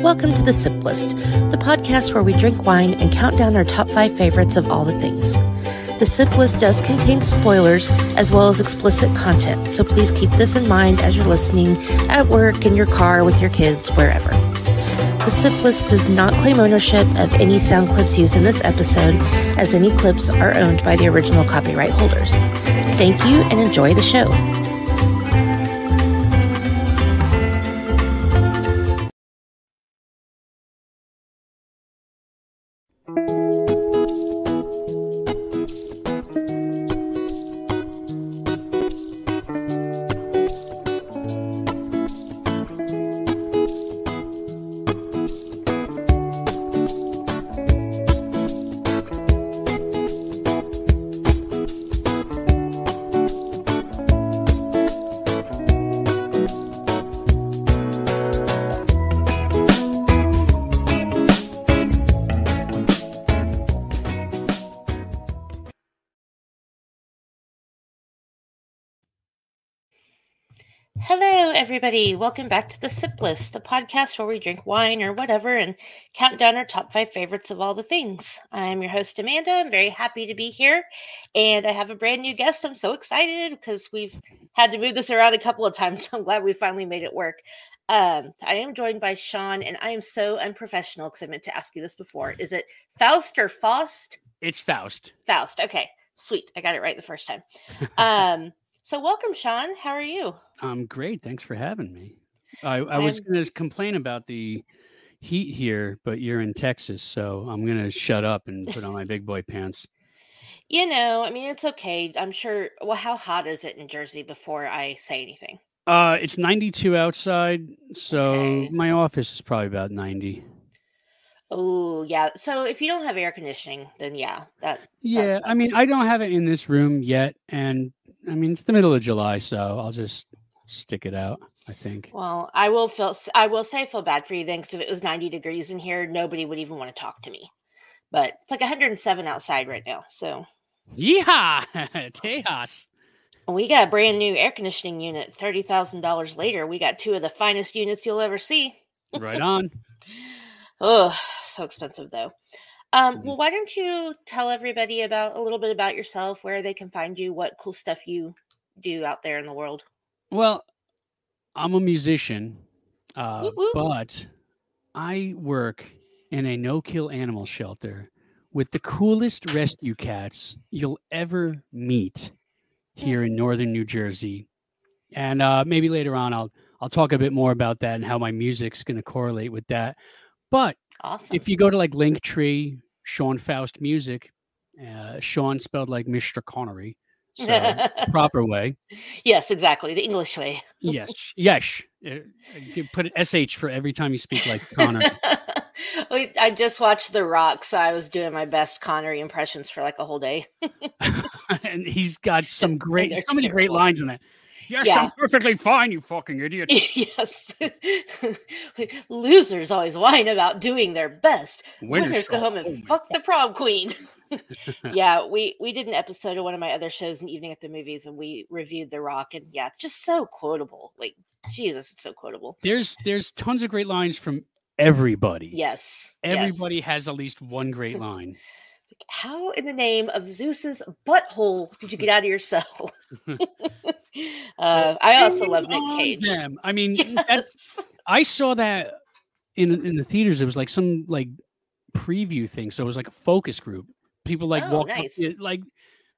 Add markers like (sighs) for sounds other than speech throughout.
Welcome to The Sip List, the podcast where we drink wine and count down our top five favorites of all the things. The Sip List does contain spoilers as well as explicit content, so please keep this in mind as you're listening at work, in your car, with your kids, wherever. The Sip List does not claim ownership of any sound clips used in this episode, as any clips are owned by the original copyright holders. Thank you and enjoy the show. Everybody. Welcome back to the Sip List, the podcast where we drink wine or whatever and count down our top five favorites of all the things. I'm your host, Amanda. I'm very happy to be here. And I have a brand new guest. I'm so excited because we've had to move this around a couple of times. So (laughs) I'm glad we finally made it work. Um, I am joined by Sean, and I am so unprofessional because I meant to ask you this before. Is it Faust or Faust? It's Faust. Faust. Okay, sweet. I got it right the first time. Um, so welcome, Sean. How are you? I'm great. Thanks for having me. I, I was going to complain about the heat here, but you're in Texas, so I'm going to shut up and put on my big boy pants. You know, I mean, it's okay. I'm sure. Well, how hot is it in Jersey before I say anything? Uh, it's 92 outside, so Okay. my office is probably about 90. Oh, yeah. So if you don't have air conditioning, then yeah, that Yeah, I mean. I don't have it in this room yet, and I mean, it's the middle of July, so I'll just stick it out. I think. well, I will feel. I will say I feel bad for you then, because if it was 90 degrees in here, nobody would even want to talk to me. But it's like 107 outside right now, so Yeehaw, (laughs) Tejas. we got a brand new air conditioning unit. Thirty thousand dollars later, we got two of the finest units you'll ever see. Right on. (laughs) Oh, so expensive though. Um, Mhm. well, why don't you tell everybody about a little bit about yourself, where they can find you, what cool stuff you do out there in the world. Well, I'm a musician, uh, Whoop, whoop. but I work in a no kill animal shelter with the coolest rescue cats you'll ever meet here in northern New Jersey. And uh, maybe later on, I'll I'll talk a bit more about that and how my music's going to correlate with that. But Awesome. if you go to like Linktree, Sean Faust Music, uh, Sean spelled like Mr. Connery, so (laughs) proper way. yes, exactly. The English way. Yes, yes. Uh, you put an sh for every time you speak like Connor. (laughs) I just watched The Rock, so I was doing my best Connery impressions for like a whole day. (laughs) and he's got some great, so many great lines in that. Yes, Yeah. I'm perfectly fine, you fucking idiot. (laughs) yes. (laughs) Losers always whine about doing their best. Winners, go home oh and my fuck the prom queen. (laughs) yeah, we we did an episode of one of my other shows, an evening at the movies, and we reviewed The Rock, and yeah, just so quotable. Like Jesus, it's so quotable. There's there's tons of great lines from everybody. Yes, yes. Everybody has at least one great line. How in the name of Zeus's butthole did you get out of your cell? (laughs) (laughs) uh, I also love Nick Cage. them. I mean, (laughs) Yes. I saw that in in the theaters. It was like some like preview thing. So it was like a focus group. People like Oh, walk up nice. you- like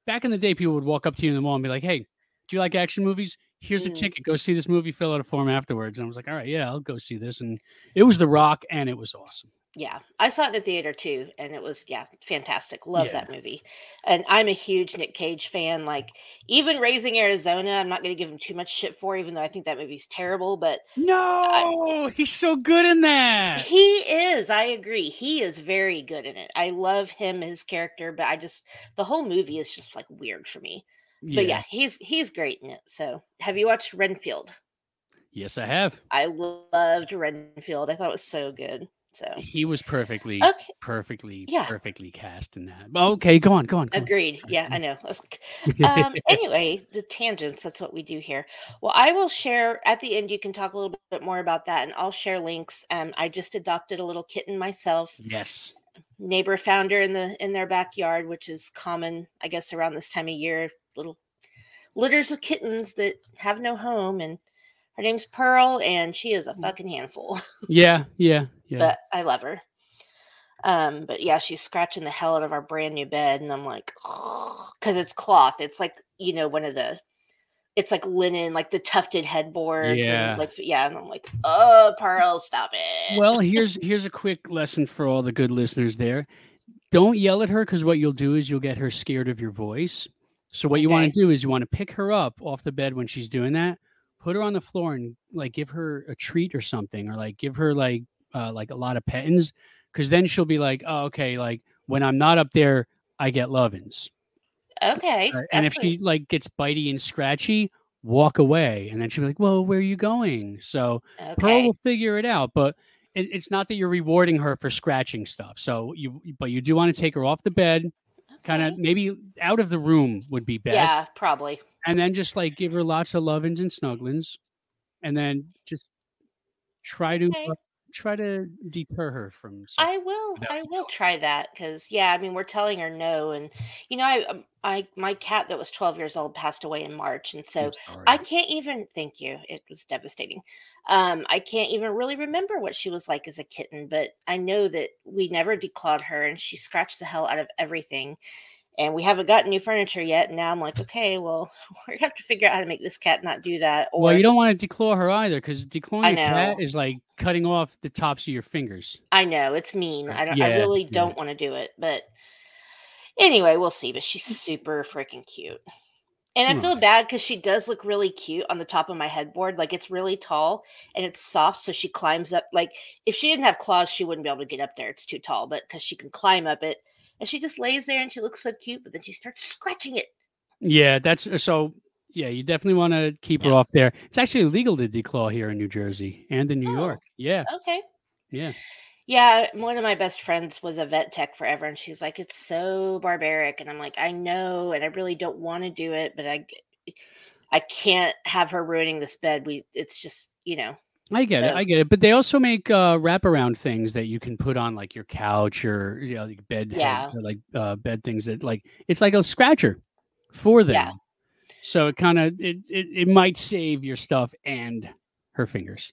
back in the day, people would walk up to you in the mall and be like, "Hey, do you like action movies? Here's Mm. a ticket. Go see this movie. Fill out a form afterwards." And I was like, "All right, yeah, I'll go see this." And it was The Rock, and it was awesome. Yeah, I saw it in the theater too, and it was yeah, fantastic. Love Yeah. that movie, and I'm a huge Nick Cage fan. Like even Raising Arizona, I'm not going to give him too much shit for, even though I think that movie's terrible. But No, he's so good in that. he is. I agree. He is very good in it. I love him, his character, but I just the whole movie is just like weird for me. But yeah, he's he's great in it. So have you watched Renfield? Yes, I have. I loved Renfield. I thought it was so good. So he was perfectly, okay. perfectly, yeah. perfectly cast in that. Okay, go on, go on. Go Agreed. On. Yeah, I know. (laughs) um, (laughs) anyway, the tangents. That's what we do here. Well, I will share at the end. You can talk a little bit more about that, and I'll share links. Um, I just adopted a little kitten myself. Yes. Neighbor found her in the in their backyard, which is common, I guess, around this time of year. Little litters of kittens that have no home and her name's Pearl, and she is a mm. fucking handful. (laughs) Yeah, yeah, yeah. but I love her. Um, but yeah, she's scratching the hell out of our brand new bed, and I'm like, because it's cloth. It's like you know one of the, it's like linen, like the tufted headboards. Yeah, and like yeah, and I'm like, oh, Pearl, stop it. Well, here's here's a quick lesson for all the good listeners there. Don't yell at her because what you'll do is you'll get her scared of your voice. So what okay. you want to do is you want to pick her up off the bed when she's doing that put her on the floor and like give her a treat or something, or like give her like uh, like a lot of petins, because then she'll be like, oh, okay, like when I'm not up there, I get lovins. Okay. Uh, and if she like gets bitey and scratchy, walk away, and then she'll be like, well, where are you going? So okay. Pearl will figure it out, but. It, it's not that you're rewarding her for scratching stuff. So you, but you do want to take her off the bed, okay. kind of maybe out of the room would be best. Yeah, probably and then just like give her lots of lovins and snugglings, and then just try to okay. Try to deter her from. I will. I will try that because yeah, I mean we're telling her no, and you know I um, I my cat that was twelve years old passed away in March, and so I can't even. Thank you. It was devastating. Um, I can't even really remember what she was like as a kitten, but I know that we never declawed her, and she scratched the hell out of everything and we haven't gotten new furniture yet. And now I'm like, okay, well, (laughs) we have to figure out how to make this cat not do that. Or, well, you don't want to declaw her either because declawing a cat is like cutting off the tops of your fingers. I know it's mean. I don't. Yeah, I really don't want to do it, but anyway, we'll see. But she's super freaking cute. And I hmm. feel bad because she does look really cute on the top of my headboard. Like it's really tall and it's soft. So she climbs up. Like if she didn't have claws, she wouldn't be able to get up there. It's too tall. But because she can climb up it, and she just lays there and she looks so cute, but then she starts scratching it. Yeah, that's uh, so. Yeah, you definitely want to keep yeah. her off there. It's actually illegal to declaw here in New Jersey and in New oh, York. Yeah. Okay. Yeah. Yeah, one of my best friends was a vet tech forever, and she's like, "It's so barbaric," and I'm like, "I know, and I really don't want to do it, but I, I can't have her ruining this bed. We, it's just, you know, I get it. I get it. But they also make uh, wraparound things that you can put on like your couch or you know, like bed, yeah, head, like uh, bed things that like it's like a scratcher for them. Yeah. So it kind of it, it it might save your stuff and her fingers.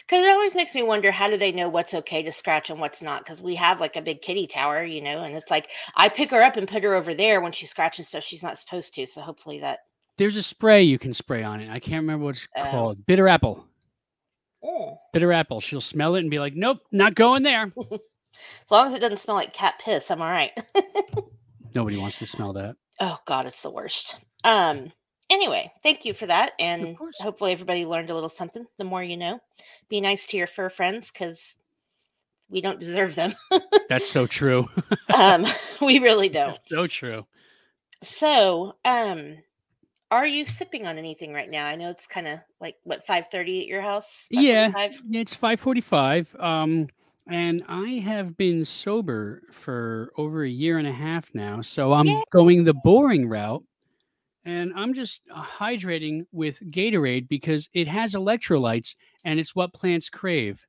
Because it always makes me wonder how do they know what's okay to scratch and what's not? Because we have like a big kitty tower, you know, and it's like I pick her up and put her over there when she's scratching stuff she's not supposed to. So hopefully that. There's a spray you can spray on it. I can't remember what it's uh, called. Bitter apple. Bitter apple. She'll smell it and be like, nope, not going there. (laughs) as long as it doesn't smell like cat piss, I'm all right. (laughs) Nobody wants to smell that. Oh God, it's the worst. Um. Anyway, thank you for that, and hopefully everybody learned a little something. The more you know, be nice to your fur friends because we don't deserve them. (laughs) That's so true. um, we really don't. That's so true. So, um, are you sipping on anything right now? I know it's kind of like what five thirty at your house. Yeah, it's five forty-five. Um, and I have been sober for over a year and a half now, so I'm yeah. going the boring route, and I'm just uh, hydrating with Gatorade because it has electrolytes and it's what plants crave.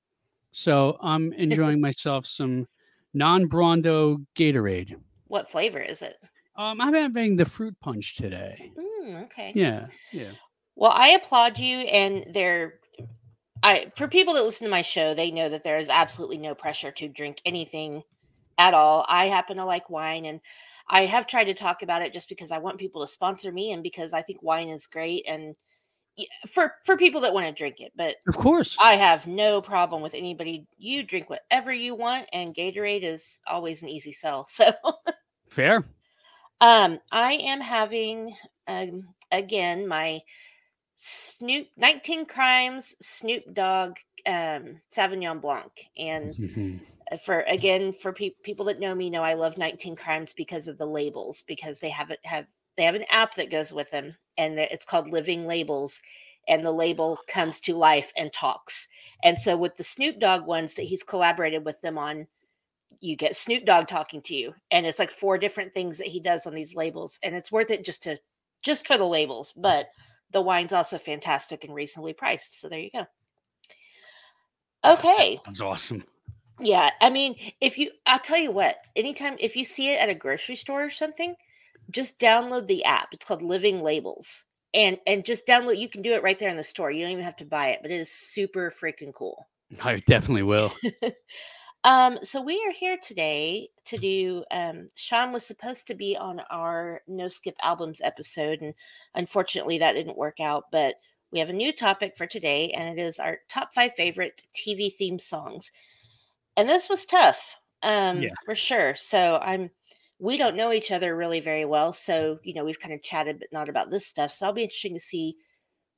So I'm (laughs) enjoying myself some non-Brawndo Gatorade. What flavor is it? Um, I'm having the fruit punch today. Mm, okay. Yeah. Yeah. Well, I applaud you, and there. I for people that listen to my show, they know that there is absolutely no pressure to drink anything at all. I happen to like wine, and I have tried to talk about it just because I want people to sponsor me, and because I think wine is great, and for for people that want to drink it. But of course, I have no problem with anybody. You drink whatever you want, and Gatorade is always an easy sell. (laughs) So fair. Um, I am having um, again my Snoop 19 Crimes Snoop Dogg um, Sauvignon Blanc, and uh, for again for pe- people that know me know I love 19 Crimes because of the labels because they have it have they have an app that goes with them and it's called Living Labels, and the label comes to life and talks. And so with the Snoop Dogg ones that he's collaborated with them on, you get Snoop Dogg talking to you. And it's like four different things that he does on these labels. And it's worth it just to just for the labels. But the wine's also fantastic and reasonably priced. So there you go. Oh, okay. That's awesome. Yeah. I mean, if you I'll tell you what, anytime if you see it at a grocery store or something, just download the app. It's called Living Labels. And and just download you can do it right there in the store. You don't even have to buy it, but it is super freaking cool. I definitely will. (laughs) um, so we are here today to do um Sean was supposed to be on our No Skip Albums episode, and unfortunately that didn't work out, but we have a new topic for today, and it is our top five favorite TV theme songs. And this was tough, um, Yeah. for sure. So I'm we don't know each other really very well. So, you know, we've kind of chatted, but not about this stuff. So I'll be interesting to see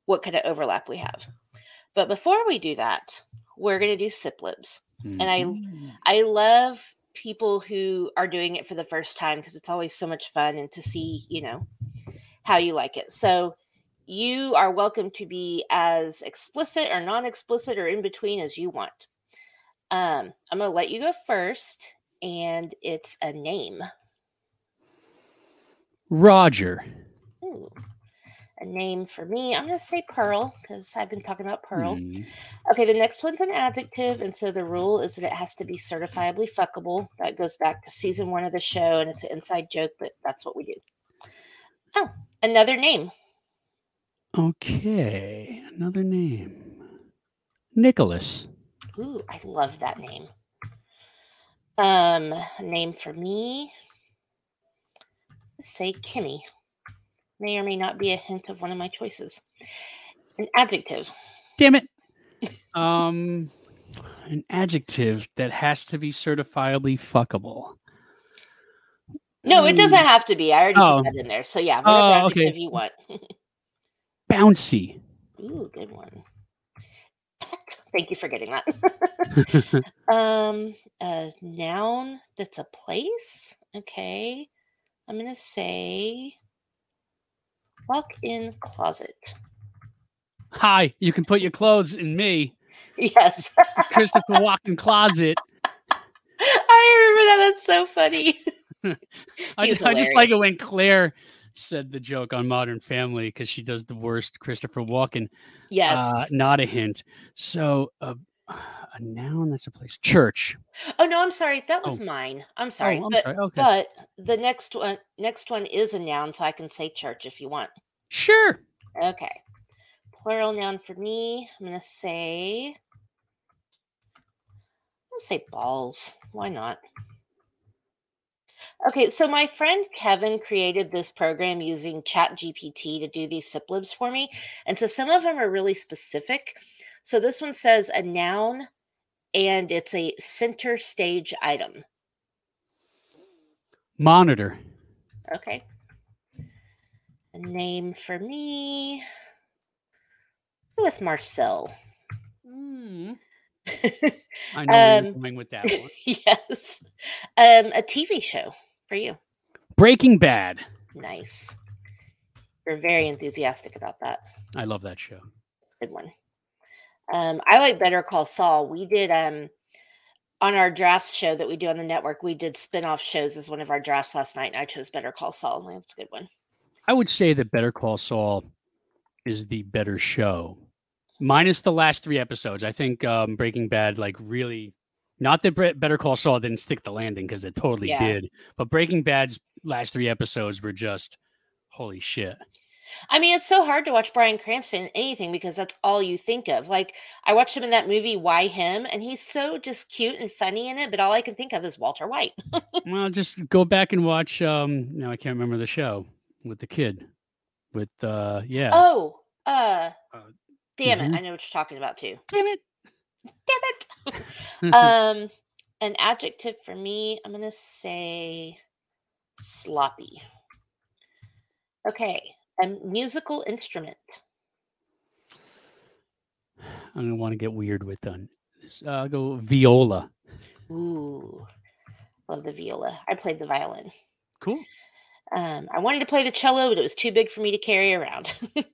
what kind of overlap we have. But before we do that, we're going to do sip libs. I- Mhm. I love people who are doing it for the first time because it's always so much fun and to see, you know, how you like it. So you are welcome to be as explicit or non explicit or in between as you want. Um, I'm going to let you go first, and it's a name. Roger. Ooh, a name for me. I'm going to say Pearl because I've been talking about Pearl. Hmm. Okay, the next one's an adjective, and so the rule is that it has to be certifiably fuckable. That goes back to season one of the show, and it's an inside joke, but that's what we do. Oh, another name. Okay. Another name. Nicholas. Ooh, I love that name. Um, a name for me. Let's say Kimmy. May or may not be a hint of one of my choices. An adjective. Damn it. (laughs) Um, an adjective that has to be certifiably fuckable. No, it doesn't Um, have to be. I already oh. put that in there. So yeah, whatever Oh, okay. adjective you want. (laughs) Bouncy. Ooh, good one. Thank you for getting that. (laughs) um, a noun that's a place. Okay. I'm gonna say walk-in closet. Hi, you can put your clothes in me. Yes. (laughs) Christopher Walken closet. I remember that. That's so funny. (laughs) I just, I just like it when Claire said the joke on Modern Family because she does the worst Christopher Walken. Yes. Uh, not a hint. So uh, a noun that's a place. Church. oh no, I'm sorry. That was oh. mine. I'm sorry. oh, I'm but sorry. Okay. but the next one next one is a noun, so I can say church if you want. sure. Okay. Plural noun for me. I'm gonna say. I'll say balls. Why not? Okay, so my friend Kevin created this program using Chat GPT to do these sip libs for me. And so some of them are really specific. So this one says a noun and it's a center stage item. Monitor. Okay. A name for me with Marcel. (laughs) I know where you're Um, going with that one. (laughs) yes. Um, a TV show for you. Breaking Bad. Nice. You're very enthusiastic about that. I love that show. Good one. Um, I like Better Call Saul. We did um on our drafts show that we do on the network, we did spin-off shows as one of our drafts last night, and I chose Better Call Saul. That's a good one. I would say that Better Call Saul is the better show, minus the last three episodes. I think um, Breaking Bad, like, really, not that Better Call Saul didn't stick the landing because it totally Yeah. did, but Breaking Bad's last three episodes were just holy shit. I mean, it's so hard to watch Bryan Cranston in anything because that's all you think of. Like, I watched him in that movie, Why Him, and he's so just cute and funny in it, but all I can think of is Walter White. (laughs) well, just go back and watch. Um, no, I can't remember the show with the kid. With uh, yeah. Oh, uh, Uh, damn mhm. it. I know what you're talking about too. Damn it! Damn it. (laughs) um, an adjective for me, I'm going to say sloppy. Okay. A musical instrument. I'm gonna want to get weird with them. Uh, I'll go viola. Ooh, love the viola. I played the violin. Cool. Um, I wanted to play the cello, but it was too big for me to carry around. (laughs)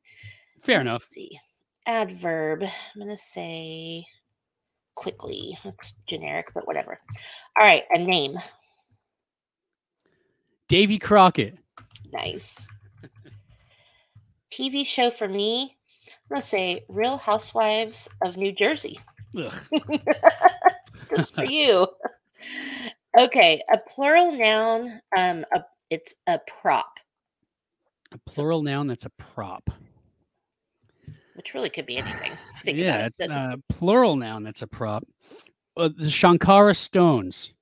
Fair enough. Let's see. Adverb. I'm going to say quickly. It's generic, but whatever. All right, a name. Davy Crockett. Nice. TV show for me, I'm gonna say Real Housewives of New Jersey. (laughs) Just for you. Okay, a plural noun. Um, a, it's a prop, A plural noun that's a prop. which really could be anything. Think yeah, about it. a plural noun that's a prop. Uh, the Shankara Stones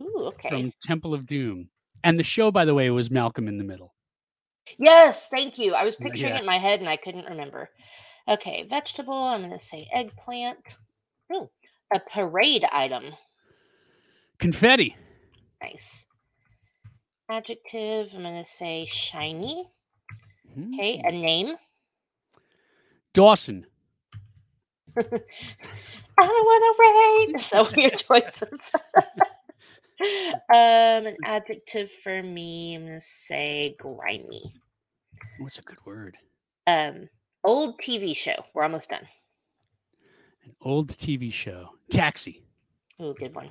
Ooh, okay. from Temple of Doom. And the show, by the way, was Malcolm in the Middle. Yes, thank you. I was Yeah, picturing yeah. it in my head and I couldn't remember. Okay, vegetable. I'm going to say eggplant. A parade item. Confetti. Nice. Adjective. I'm going to say shiny. Hmm. Okay, a name. Dawson. (laughs) I want to rain. So your choices. (laughs) (laughs) um, an adjective for me. I'm to say grimy. What's a good word? Um, old TV show. We're almost done. An old TV show. Taxi. Ooh, good one.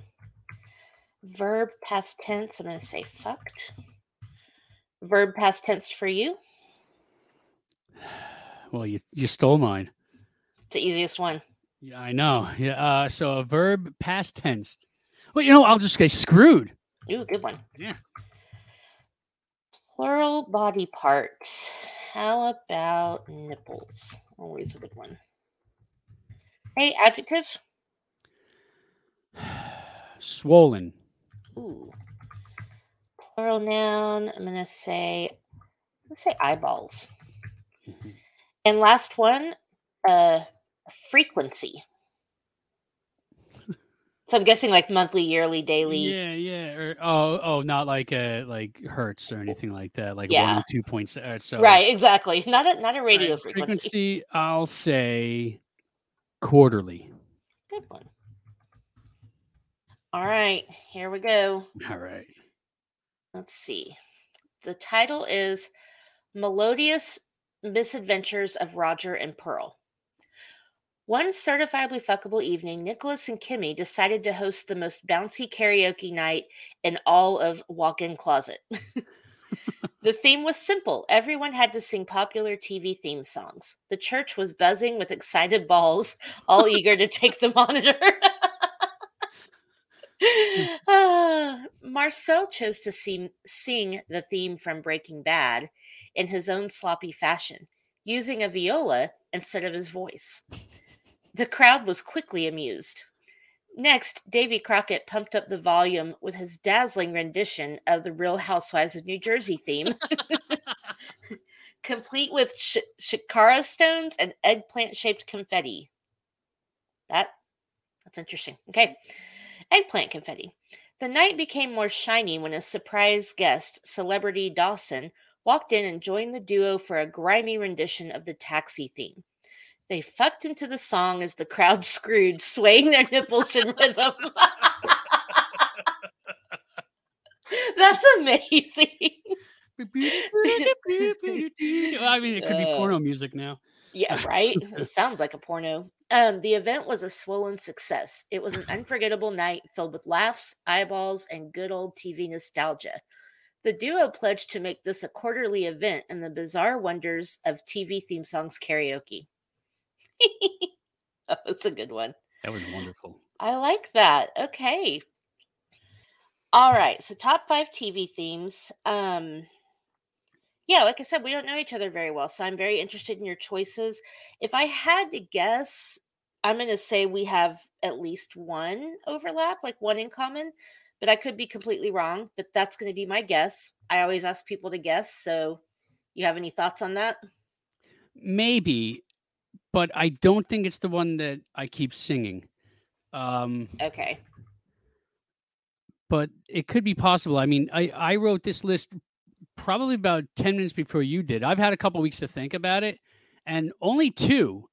Verb past tense. I'm going to say fucked. Verb past tense for you. (sighs) Well, you, you stole mine. It's the easiest one. Yeah, I know. Yeah. Uh, so a verb past tense. Well, you know, I'll just say screwed. Ooh, good one. Yeah. Plural body parts. How about nipples? Always a good one. Hey, adjective. (sighs) Swollen. Ooh. Plural noun. I'm gonna say. Let's say eyeballs. Mhm. And last one, uh, frequency. So I'm guessing like monthly, yearly, daily. Yeah, yeah. Or, oh, oh, not like uh like hertz or anything like that. Like Yeah. one, two points. Uh, so Right, exactly. Not a not a radio right, frequency. frequency. I'll say quarterly. Good one. All right, here we go. All right. Let's see. The title is Melodious Misadventures of Roger and Pearl. One certifiably fuckable evening, Nicholas and Kimmy decided to host the most bouncy karaoke night in all of Walk In Closet. (laughs) the theme was simple. Everyone had to sing popular TV theme songs. The church was buzzing with excited balls, all (laughs) eager to take the monitor. Ah, (sighs) Marcel chose to sing the theme from Breaking Bad in his own sloppy fashion, using a viola instead of his voice. The crowd was quickly amused. Next, Davy Crockett pumped up the volume with his dazzling rendition of the Real Housewives of New Jersey theme, complete with sh- shikara stones and eggplant-shaped confetti. That that's interesting. Okay. Eggplant confetti. The night became more shiny when a surprise guest, celebrity Dawson, walked in and joined the duo for a grimy rendition of the taxi theme. They fucked into the song as the crowd (laughs) screwed, swaying their nipples in rhythm. (laughs) That's amazing. I mean, it could be Uh, porno music now. Yeah, right? It (laughs) sounds like a porno. Um, the event was a swollen success. It was an unforgettable night filled with laughs, eyeballs, and good old TV nostalgia. The duo pledged to make this a quarterly event in the bizarre wonders of TV theme songs karaoke. (laughs) oh, that's a good one. That was wonderful. I like that. Okay. All right. So top five TV themes. Um yeah, like I said, we don't know each other very well. So I'm very interested in your choices. If I had to guess, I'm gonna say we have at least one overlap, like one in common, but I could be completely wrong. But that's gonna be my guess. I always ask people to guess. So you have any thoughts on that? Maybe, but I don't think it's the one that I keep singing. Um, Okay. but it could be possible. I mean, I, I wrote this list probably about 10 minutes before you did. I've had a couple weeks to think about it, and only two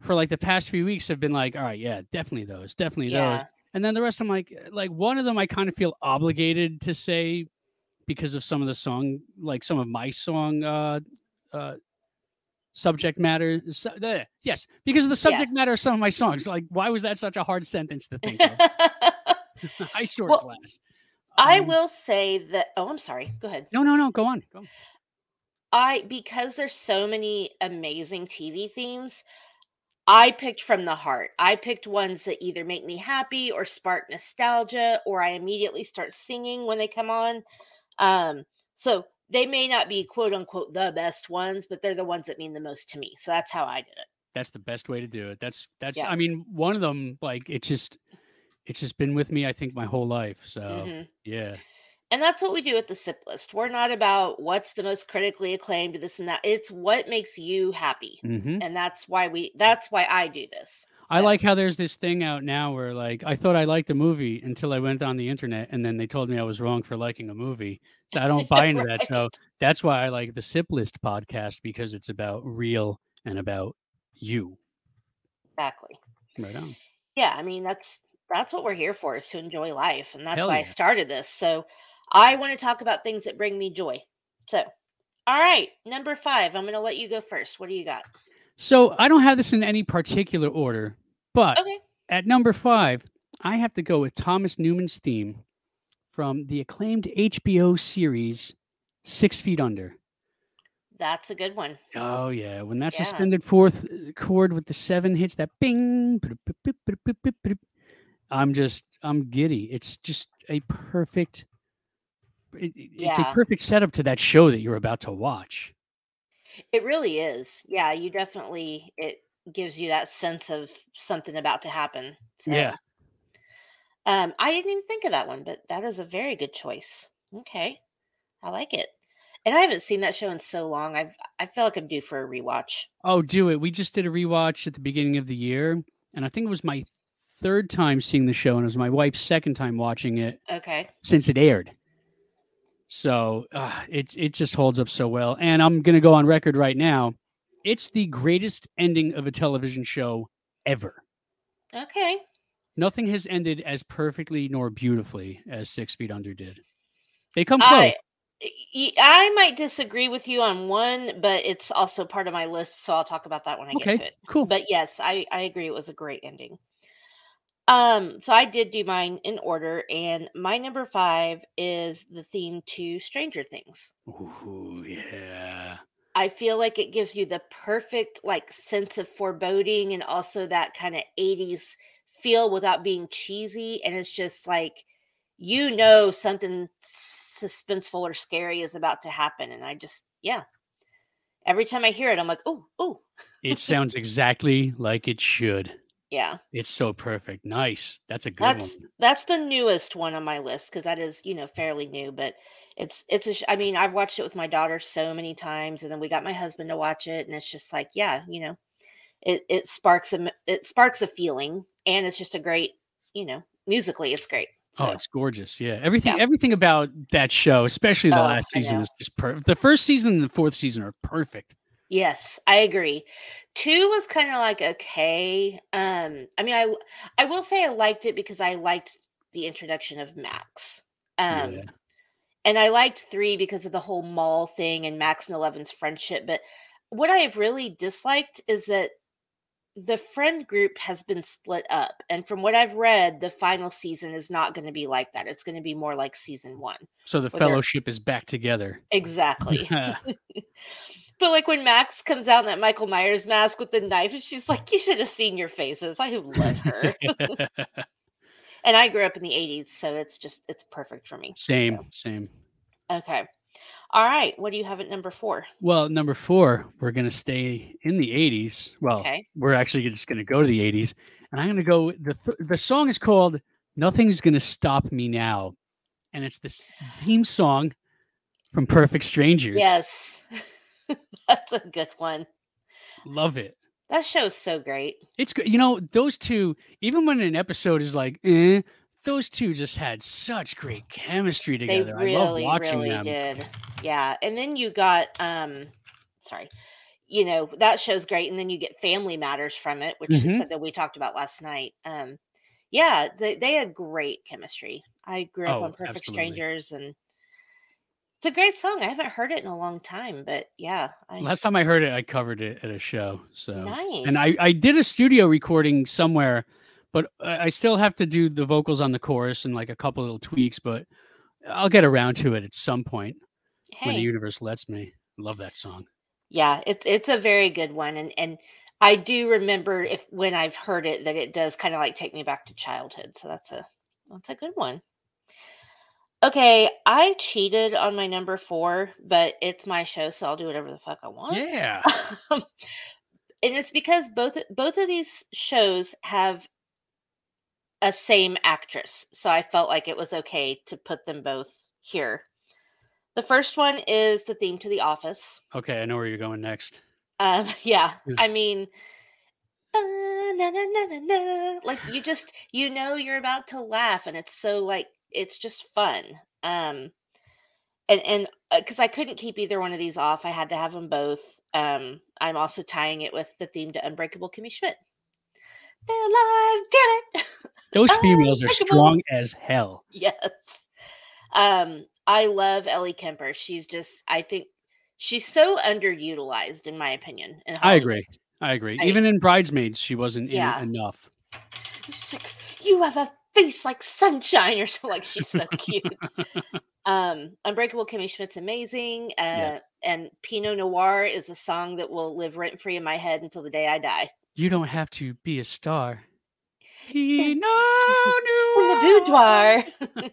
for like the past few weeks have been like, all right, yeah, definitely those, definitely those. And then the rest I'm like like one of them I kind of feel obligated to say because of some of the song, like some of my song uh uh subject matter. Su- uh, yes, because of the subject matter of some of my songs. Like, why was that such a hard sentence to think of? (laughs) High short Well, glass. I Um, will say that. Oh, I'm sorry. Go ahead. No, no, no. Go on. Go on. I because there's so many amazing TV themes. I picked from the heart. I picked ones that either make me happy or spark nostalgia, or I immediately start singing when they come on. Um, so they may not be quote unquote the best ones, but they're the ones that mean the most to me. So that's how I did it. That's the best way to do it. That's that's. Yeah. I mean, one of them, like, it just, it's just been with me. I think my whole life. So Mhm. yeah. And that's what we do at the SIP list. We're not about what's the most critically acclaimed, this and that. It's what makes you happy. hmm And that's why we that's why I do this. I like how there's this thing out now where like I thought I liked a movie until I went on the internet and then they told me I was wrong for liking a movie. So I don't (laughs) buy into that. So that's why I like the Sip List podcast because it's about real and about you. exactly. Right on. Yeah, I mean that's that's what we're here for is to enjoy life. And that's Hell why I started this. So I want to talk about things that bring me joy. So all right, number five. I'm gonna let you go first. What do you got? So I don't have this in any particular order, but Okay. at number five, I have to go with Thomas Newman's theme from the acclaimed HBO series Six Feet Under. That's a good one. Oh yeah, when that Yeah. suspended fourth uh, chord with the seven hits that bing, I'm just I'm giddy. It's just a perfect. It, it- it's a perfect setup to that show that you're about to watch. It really is. Yeah, you definitely it gives you that sense of something about to happen. So Yeah. Um, I didn't even think of that one, but that is a very good choice. Okay. I like it. And I haven't seen that show in so long. I've I feel like I'm due for a rewatch. Oh, do it. We just did a rewatch at the beginning of the year, and I think it was my third time seeing the show, and it was my wife's second time watching it Okay. since it aired. So uh, it it just holds up so well, and I'm gonna go on record right now. It's the greatest ending of a television show ever. Okay. Nothing has ended as perfectly nor beautifully as Six Feet Under did. They come close. I I might disagree with you on one, but it's also part of my list, so I'll talk about that when I get to okay, it. cool. But yes, I I agree it was a great ending. Um, so I did do mine in order, and my number five is the theme to Stranger Things. Ooh. I feel like it gives you the perfect like sense of foreboding and also that kind of 80s feel without being cheesy and it's just like you know something suspenseful or scary is about to happen and I just yeah. Every time I hear it I'm like, "Oh, oh, It sounds exactly like it should. yeah." It's so perfect. Nice. That's a good That's one. that's the newest one on my list cuz that is, you know, fairly new, but it's it's a sh- I mean, I've watched it with my daughter so many times and then we got my husband to watch it and it's just like, yeah, you know, it it sparks a it sparks a feeling and it's just a great, you know, musically it's great. Oh, it's gorgeous. Yeah. Everything Yeah. everything about that show, especially the Oh, last season, is just perfect. The first season and the fourth season are perfect. yes, I agree. 2 was kind of like okay. Um I mean, I I will say I liked it because I liked the introduction of Max. Um yeah. And I liked three because of the whole mall thing and Max and Eleven's friendship. But what I have really disliked is that the friend group has been split up. And from what I've read, the final season is not going to be like that. It's going to be more like season one. So the fellowship is back together. Exactly. (laughs) (laughs) but like when Max comes out in that Michael Myers mask with the knife, and she's like, You should have seen your faces. I love her. (laughs) and I grew up in the 80s, so it's just, it's perfect for me. same, So, same. okay. All right. What do you have at number four? Well, number four, we're gonna stay in the '80s. Well, Okay. we're actually just gonna go to the '80s, and I'm gonna go. the th- The song is called "Nothing's Gonna Stop Me Now," and it's this theme song from Perfect Strangers. Yes. (laughs) That's a good one. love it. That show's so great. It's good. You know, those two, even when an episode is like, eh, those two just had such great chemistry together. They I love really, watching really them. did. Yeah. And then you got um sorry. You know, that show's great. And then you get family matters from it, which is Mhm. something we talked about last night. Um yeah, they, they had great chemistry. I grew up Oh, on Perfect absolutely. Strangers and It's a great song. I haven't heard it in a long time, but yeah. I... Last time I heard it, I covered it at a show. So nice. And I, I did a studio recording somewhere, but I still have to do the vocals on the chorus and like a couple little tweaks, but I'll get around to it at some point hey. when the universe lets me. Love that song. Yeah, it's it's a very good one. And and I do remember if when I've heard it that it does kind of like take me back to childhood. So that's a that's a good one. Okay, I cheated on my number four, but it's my show, so I'll do whatever the fuck I want. Yeah. (laughs) and it's because both both of these shows have a same actress, so I felt like it was okay to put them both here. The first one is the theme to The Office. Okay, I know where you're going next. Um, (laughs) yeah, I mean, uh, na, na, na, like you just you know you're about to laugh, and it's so like it's just fun. Um, and and because uh, I couldn't keep either one of these off, I had to have them both. Um, I'm also tying it with the theme to Unbreakable Kimmy Schmidt. They're alive, damn it! (laughs) Those females are strong as hell. Yes. Um, I love Ellie Kemper. She's just, I think, she's so underutilized, in my opinion. I agree. I agree. I, Even in Bridesmaids, she wasn't yeah. enough. Like, you have a face like sunshine or so like she's so cute. (laughs) Um unbreakable kimmy schmidt's amazing uh yeah. and pinot noir is a song that will live rent free in my head until the day i die. You don't have to be a star. Pinot noir boudoir.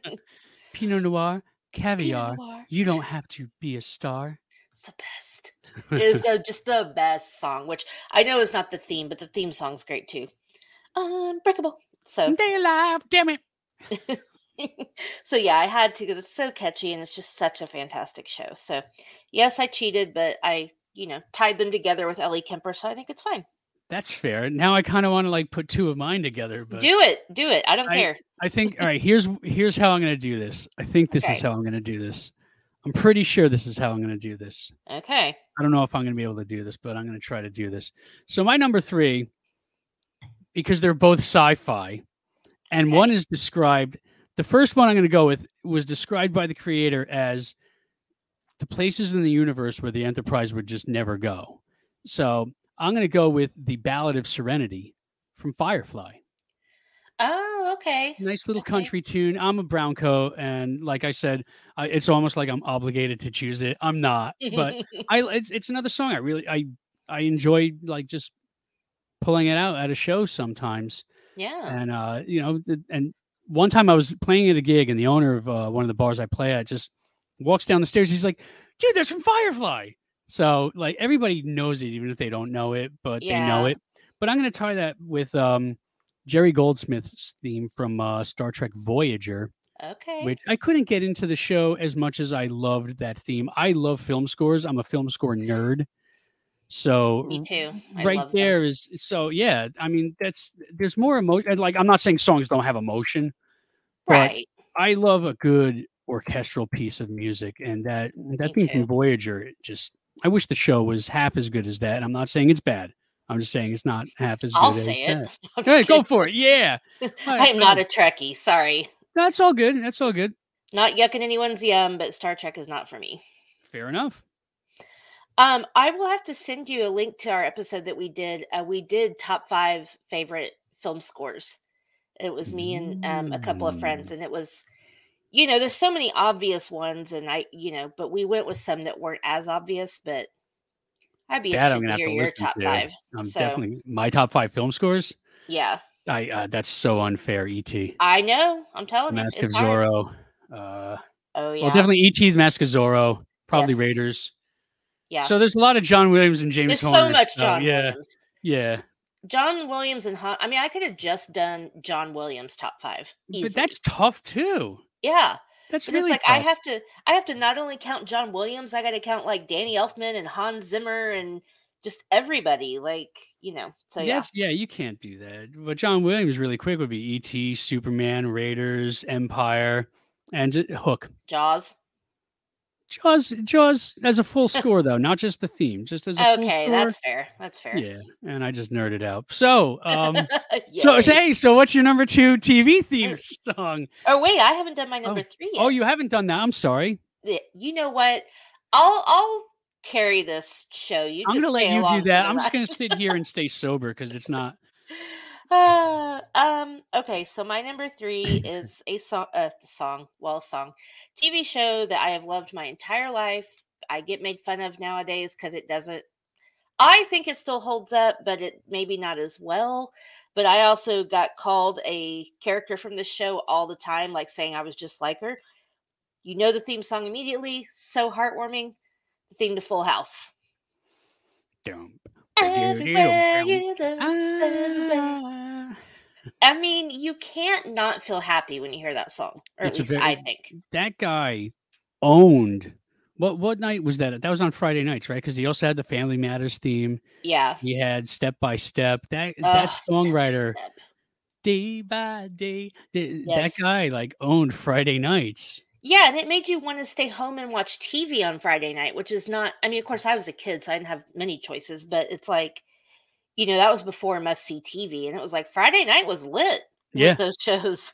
(laughs) Pinot noir caviar. Pinot noir. you don't have to be a star. It's the best. It is the, just the best song which i know is not the theme but the theme song's great too. Unbreakable so they alive, damn it. (laughs) so yeah, I had to because it's so catchy and it's just such a fantastic show. So yes, I cheated, but I, you know, tied them together with Ellie Kemper, so I think it's fine. That's fair. Now I kind of want to like put two of mine together, but do it, do it. I don't I, care. I think all right. Here's here's how I'm going to do this. I think this okay. is how I'm going to do this. I'm pretty sure this is how I'm going to do this. Okay. I don't know if I'm going to be able to do this, but I'm going to try to do this. So my number three because they're both sci-fi, and okay. one is described. The first one I'm going to go with was described by the creator as the places in the universe where the Enterprise would just never go. So I'm going to go with the Ballad of Serenity from Firefly. Oh, okay. Nice little okay. country tune. I'm a brown coat, and like I said, I, it's almost like I'm obligated to choose it. I'm not, but (laughs) I it's it's another song I really I I enjoy like just pulling it out at a show sometimes. Yeah. And uh, you know, and one time I was playing at a gig, and the owner of uh, one of the bars I play at just walks down the stairs. He's like, "Dude, that's from Firefly." So like everybody knows it, even if they don't know it, but yeah. they know it. But I'm going to tie that with um, Jerry Goldsmith's theme from uh, Star Trek Voyager. Okay. Which I couldn't get into the show as much as I loved that theme. I love film scores. I'm a film score nerd. So me too. I right there is so yeah. I mean, that's there's more emotion. Like I'm not saying songs don't have emotion, right? I love a good orchestral piece of music, and that mm, that being from Voyager, just I wish the show was half as good as that. I'm not saying it's bad. I'm just saying it's not half as I'll good. I'll say it. (laughs) Hey, go for it. Yeah. (laughs) I'm not a Trekkie. Sorry. That's all good. That's all good. Not yucking anyone's yum, but Star Trek is not for me. Fair enough. Um, I will have to send you a link to our episode that we did. Uh, we did top five favorite film scores. It was me and um, a couple of friends, and it was, you know, there's so many obvious ones, and I, you know, but we went with some that weren't as obvious. But I'd be that interested to hear your top to. five. I'm so, definitely my top five film scores. Yeah, I uh, that's so unfair. E.T. I know. I'm telling Mask you, Mask of Zorro. Uh, oh yeah. Well, definitely E.T. Mask of Zorro. Probably yes. Raiders. Yeah. So there's a lot of John Williams and James. There's Horner, so much John yeah, Williams. Yeah. John Williams and Han- I mean, I could have just done John Williams top five. Easily. But that's tough too. Yeah. That's but really it's like tough. I have to I have to not only count John Williams, I got to count like Danny Elfman and Hans Zimmer and just everybody. Like you know, so yeah, yeah, you can't do that. But John Williams really quick would be E.T., Superman, Raiders, Empire, and Hook. Jaws. Jaws, Jaws as a full (laughs) score though, not just the theme, just as a okay. That's fair. That's fair. Yeah, and I just nerded out. So, um, (laughs) so hey, so what's your number two TV theme (laughs) song? Oh wait, I haven't done my number oh. three. Yet. Oh, you haven't done that. I'm sorry. you know what? I'll I'll carry this show. You I'm just gonna let you do that. I'm just gonna sit here and stay sober because it's not. Uh, um. Okay, so my number three (laughs) is a song. A song. Well, song. TV show that I have loved my entire life. I get made fun of nowadays because it doesn't. I think it still holds up, but it maybe not as well. But I also got called a character from this show all the time, like saying I was just like her. You know the theme song immediately. So heartwarming. The theme to Full House. Dum, Everywhere you look, Ah. I mean, you can't not feel happy when you hear that song, or It's at least very- I think. That guy owned. What what night was that? That was on Friday nights, right? Because he also had the Family Matters theme. Yeah. He had Step by Step. That that Ugh, step by songwriter, step. day by day. Yes. That guy like owned Friday nights. Yeah, and it made you want to stay home and watch TV on Friday night, which is not. I mean, of course, I was a kid, so I didn't have many choices. But it's like, you know, that was before must see TV, and it was like Friday night was lit Yeah. with those (laughs) shows.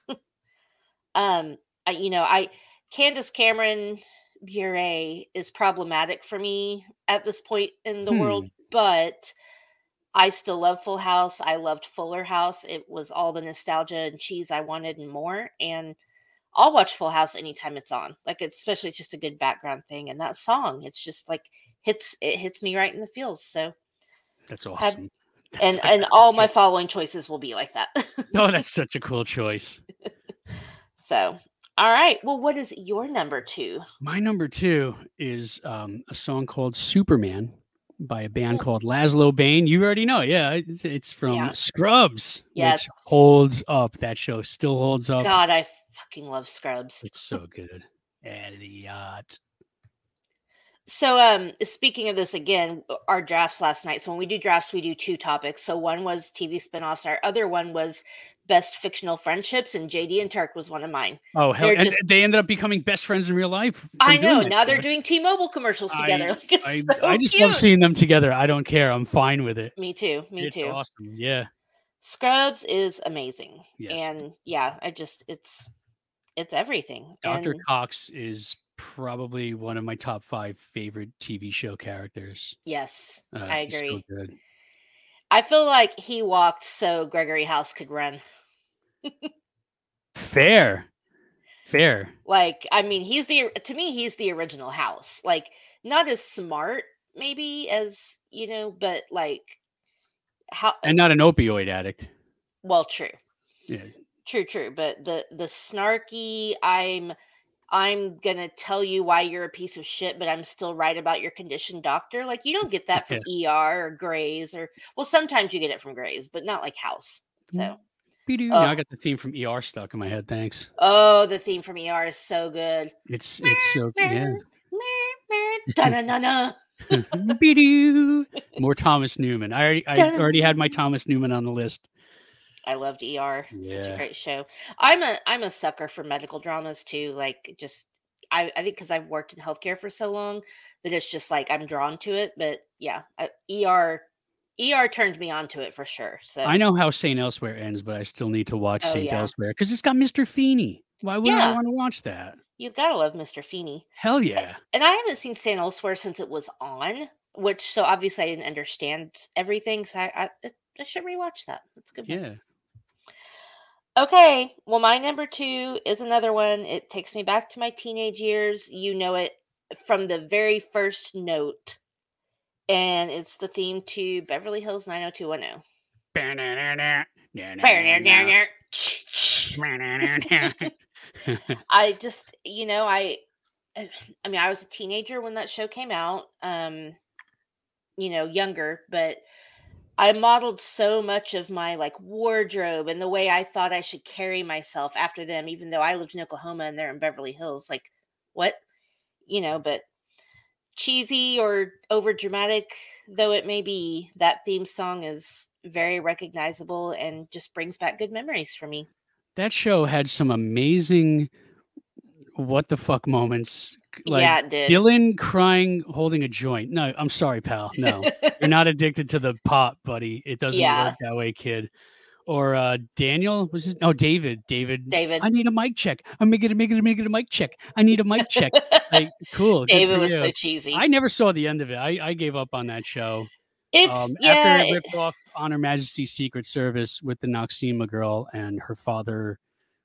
um, I, you know, I Candace Cameron Bure is problematic for me at this point in the Hmm. world, but I still love Full House. I loved Fuller House. It was all the nostalgia and cheese I wanted and more. And I'll watch Full House anytime it's on. Like it's especially it's just a good background thing. And that song, it's just like hits it hits me right in the feels. So That's Had- awesome. (laughs) That's and and all cool my following choices will be like that. (laughs) Oh, that's such a cool choice. so all right. Well, what is your number two? My number two is um, a song called Superman by a band Oh. called Lazlo Bane. You already know. Yeah, it's, it's from Yeah. Scrubs, Yes. which holds up. That show still holds up. God, I fucking love Scrubs. It's so good. Elliot. So, um, speaking of this again, our drafts last night. So when we do drafts, we do two topics. So one was TV spinoffs. Our other one was best fictional friendships, and JD and Turk was one of mine. Oh, hell. They're And just- they ended up becoming best friends in real life. I know. Now they're doing T-Mobile commercials I- together. (laughs) Like, it's I, so I just cute. love seeing them together. I don't care. I'm fine with it. Me too. Me it's too. awesome. Yeah. Scrubs is amazing, Yes. and yeah, I just it's it's everything. Dr. And Cox is probably one of my top five favorite TV show characters. yes, Uh, I so agree. good. I feel like he walked so Gregory House could run. Fair. Fair. Like, I mean, he's the to me, he's the original House. Like, not as smart maybe as you know, but like how And not an opioid addict. well, true. Yeah. True, true. But the the snarky, I'm I'm gonna tell you why you're a piece of shit, but I'm still right about your condition, doctor. Like you don't get that from (laughs) ER or Grey's or well, sometimes you get it from Grey's, but not like House. So Be-doo. Oh. Now I got the theme from ER stuck in my head. Thanks. oh, the theme from ER is so good. It's it's so yeah. (laughs) Da-na-na-na. More Thomas Newman. I already, I (laughs) already had my Thomas Newman on the list. I loved ER. Such a great show. I'm a I'm a sucker for medical dramas too. Like just I, I think because I've worked in healthcare for so long that it's just like I'm drawn to it. But yeah, I, ER ER turned me onto it for sure. So I know how Saint Elsewhere ends, but I still need to watch Oh, Saint yeah. Elsewhere because it's got Mr. Feeney. Why wouldn't I want to watch that? you gotta love Mr. Feeney. Hell yeah. And I haven't seen St. Elsewhere since it was on, which so obviously I didn't understand everything. So I I, I should rewatch that. That's a good. one. Yeah. Okay, well, my number two is another one. It takes me back to my teenage years. You know it from the very first note, and it's the theme to Beverly Hills 90210. (laughs) I just, you know, I, I mean, I was a teenager when that show came out. Um, you know, younger, but I modeled so much of my like wardrobe and the way I thought I should carry myself after them, even though I lived in Oklahoma and they're in Beverly Hills. Like, what, you know, but cheesy or over dramatic though it may be, that theme song is very recognizable and just brings back good memories for me. that show had some amazing what the fuck moments. Like yeah, it did. Dylan crying holding a joint. No, I'm sorry, pal. No. (laughs) You're not addicted to the pot, buddy. It doesn't Yeah. work that way, kid. or uh Daniel was his oh David David David. I need a mic check. I'm making a making a making a mic check. I need a mic check. (laughs) like cool. David was you. so cheesy. I never saw the end of it. I, I gave up on that show. it's Um, yeah, after it it- ripped off on Her Majesty's Secret Service with the Noxzema girl and her father,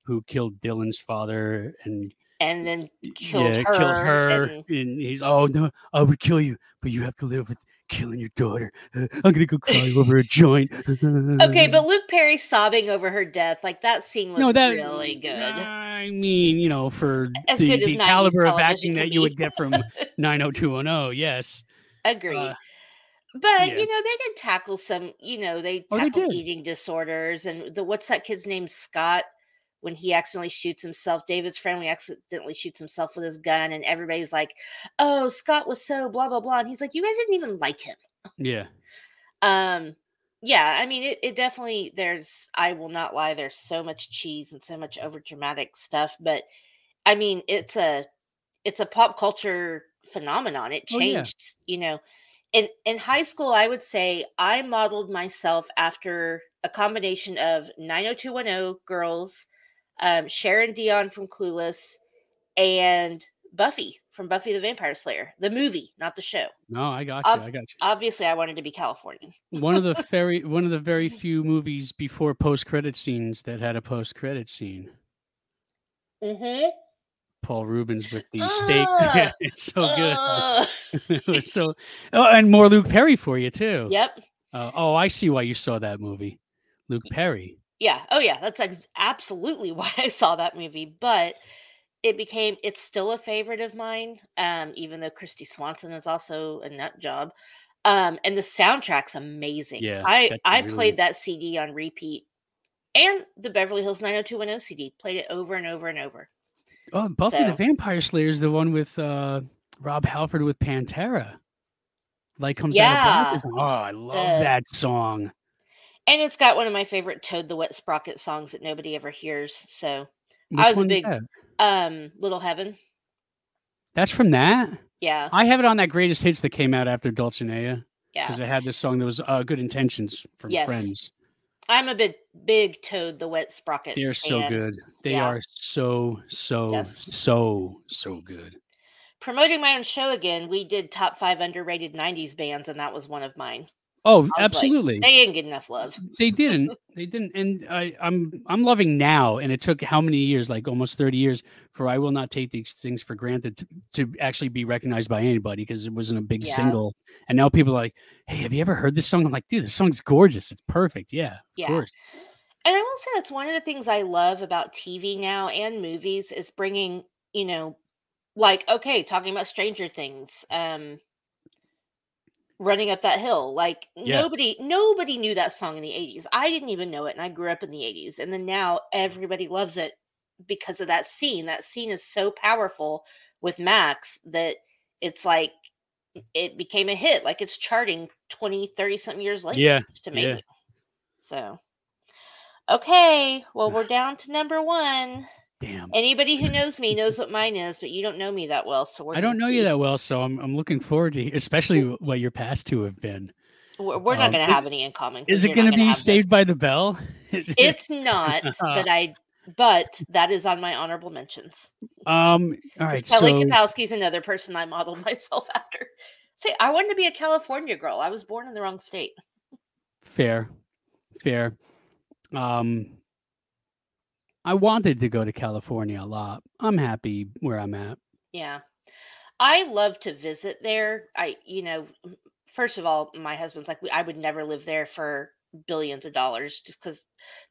who killed Dylan's father, and and then killed yeah, her. killed her. and- And, he's oh no, I would kill you, but you have to live with killing your daughter. Uh, (laughs) I'm gonna go cry over a joint. okay, but Luke Perry sobbing over her death, like that scene was no, that really good. I mean, you know, for As the, the caliber of acting that you would get from (laughs) 90210, yes. Agreed. Uh, but yeah. you know, they did tackle some, you know, they Oh, they eating disorders and the what's that kid's name? Scott, when he accidentally shoots himself, David's friend, when he accidentally shoots himself with his gun, and everybody's like, Oh, Scott was so blah blah blah. And he's like, You guys didn't even like him. Yeah. (laughs) Um yeah, I mean it, it definitely there's I will not lie, there's so much cheese and so much over dramatic stuff, but I mean it's a it's a pop culture phenomenon. It Oh, yeah. changed, you know. In in high school, I would say I modeled myself after a combination of 90210 girls, um, Sharon Dion from Clueless, and Buffy from Buffy the Vampire Slayer, the movie, not the show. No, I got you. Um, I got you. Obviously, I wanted to be Californian. one of the (laughs) very one of the very few movies before post credit scenes that had a post credit scene. Mm-hmm. Paul Reubens with the steak. (laughs) Ah, it's so good. (laughs) Uh, It so oh, and more Luke Perry for you too. yep. Uh, oh, I see why you saw that movie. Luke Perry. Yeah. Oh, yeah. That's ex- absolutely (laughs) why I saw that movie. But it became, it's still a favorite of mine, um, even though Kristy Swanson is also a nut job. Um, and the soundtrack's amazing. Yeah, I, I really- played that CD on repeat and the Beverly Hills 90210 CD, played it over and over and over. Oh, Buffy So- the Vampire Slayer is the one with uh, Rob Halford with Pantera. Like comes out of Yeah, baptism. Oh, I love that song. And it's got one of my favorite Toad the Wet Sprocket songs that nobody ever hears. So, Which was a big- um, Little Heaven. That's from that. Yeah. I have it on that greatest hits that came out after Dulcinea Yeah. because it had this song that was uh, "Good Intentions" from Yes. Friends. I'm a big, big Toad the Wet Sprocket. They're so good. They Yeah. are so so Yes. so so good. promoting my own show again, we did top five underrated '90s bands, and that was one of mine. Oh, like, absolutely. They didn't get enough love. they didn't. (laughs) They didn't. And I, I'm I'm loving now. And it took how many years? Like almost 30 years for I will not take these things for granted to, to actually be recognized by anybody because it wasn't a big Yeah. single. And now people are like, Hey, have you ever heard this song? I'm like, dude, this song's gorgeous. It's perfect. Yeah, of Yeah. course. And I will say that's one of the things I love about TV now and movies is bringing, you know, like okay, talking about Stranger Things, um, running up that hill. Like Yeah. nobody, nobody knew that song in the '80s. I didn't even know it, and I grew up in the '80s. And then now mm. everybody loves it because of that scene. That scene is so powerful with Max that it's like it became a hit. Like it's charting 20, 30 something years later. Yeah. Yeah. amazing. So, okay. Well, mm. we're down to number one. Damn. Anybody who (laughs) knows me knows what mine is, but you don't know me that well. So we're I don't know you that well, so I'm I'm looking forward to especially (laughs) what your past two have been. We're, we're not Um, going to have any in common. Is it going to be have this. Saved by the Bell? (laughs) It's not, but I. But that is on my honorable mentions. um. All right. Kelly so Kapowski's another person I modeled myself after. Say, I wanted to be a California girl. I was born in the wrong state. fair, fair. Um. I wanted to go to California a lot. I'm happy where I'm at. Yeah. I love to visit there. I, you know, first of all, my husband's like, I would never live there for billions of dollars just because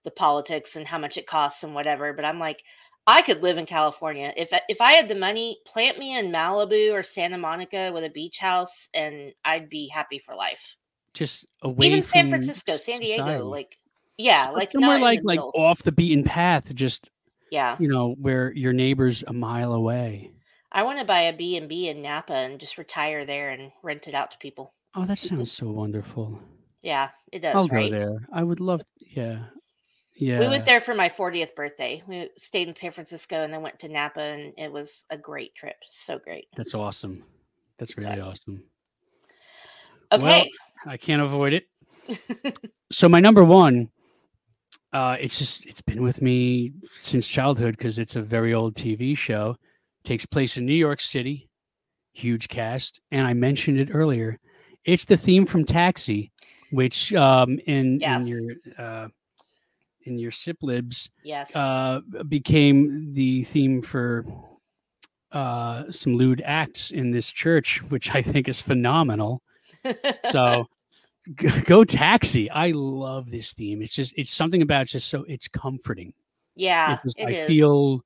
the politics and how much it costs and whatever. But I'm like, I could live in California if I- if I had the money. Plant me in Malibu or Santa Monica with a beach house, and I'd be happy for life. Just away Even San Francisco, San Diego, society. like yeah, So like somewhere like like middle. off the beaten path, just yeah. you know where your neighbor's a mile away. I want to buy a B and B in Napa and just retire there and rent it out to people. Oh, that mm-hmm. sounds so wonderful. Yeah, it does. I'll right? go there. I would love. Yeah, yeah. We went there for my 40th birthday. We stayed in San Francisco and then went to Napa, and it was a great trip. So great. That's awesome. That's really So- awesome. Well, Okay. I can't avoid it. (laughs) so my number one uh, it's just it's been with me since childhood because it's a very old TV show. takes place in New York City, huge cast, and I mentioned it earlier. It's the theme from Taxi, which um, in Yeah. in your uh, in your siplibs Yes. uh, became the theme for uh, some lewd acts in this church, which I think is phenomenal. (laughs) So (laughs) go taxi. I love this theme. It's just it's something about it's just so it's comforting. yeah, just- it I is. feel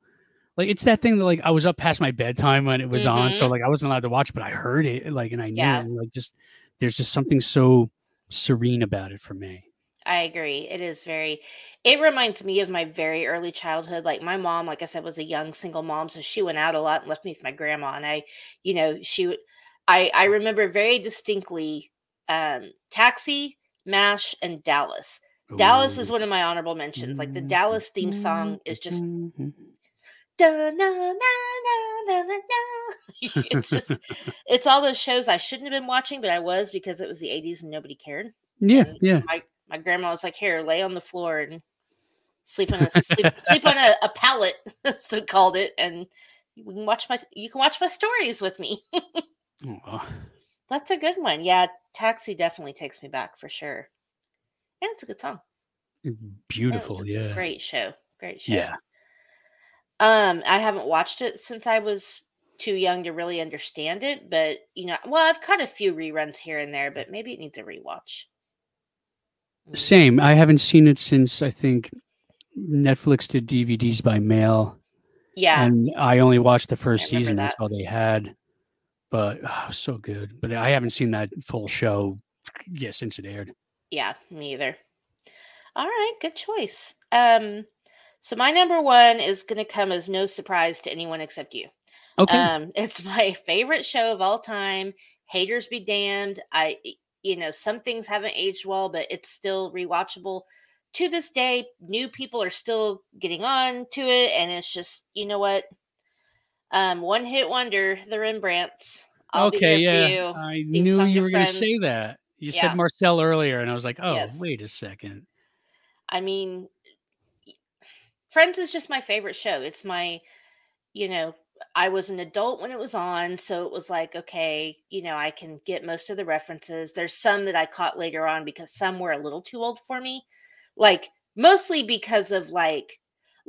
like it's that thing that like I was up past my bedtime when it was on, so Mhm. like I wasn't allowed to watch, but I heard it like and I knew Yeah. and, like just there's just something so serene about it for me. I agree. It is very it reminds me of my very early childhood. Like my mom, like I said, was a young single mom, so she went out a lot and left me with my grandma. And I, you know, she would I I remember very distinctly um Taxi, MASH, and Dallas. Dallas is one of my honorable mentions. Like the Dallas theme song is just Mhm. da, na, na, na, na, na, na. (laughs) it's just (laughs) it's all those shows I shouldn't have been watching, but I was because it was the 80s and nobody cared. yeah, And yeah. My my grandma was like, "Here, lay on the floor and sleep on a sleep, sleep on a, a pallet," (laughs) so called it, and you can watch my you can watch my stories with me. Aw. That's a good one. Yeah, Taxi definitely takes me back for sure. And it's a good song. Was Beautiful, yeah. Great show. Great show. Yeah. Um, I haven't watched it since I was too young to really understand it, but you know, well, I've caught a few reruns here and there, but maybe it needs a rewatch. Mm. Same. I haven't seen it since I think Netflix did DVDs by mail, Yeah, and I only watched the first season. That's all they had. But oh, so good. But I haven't seen that full show, yeah, since it aired. yeah, me either. All right, good choice. Um, so my number one is going to come as no surprise to anyone except you. Okay. Um, (laughs) it's my favorite show of all time. Haters be damned. I, you know, some things haven't aged well, but it's still rewatchable to this day. New people are still getting on to it, and it's just, you know what? Um, one hit wonder, the Rembrandts. I'll okay. Yeah. I knew you were going to say that. You Yeah. said Marcel earlier, and I was like, oh, Yes. wait a second. I mean, Friends is just my favorite show. It's my, you know, I was an adult when it was on, so it was like, okay, you know, I can get most of the references. There's some that I caught later on because some were a little too old for me. Like mostly because of like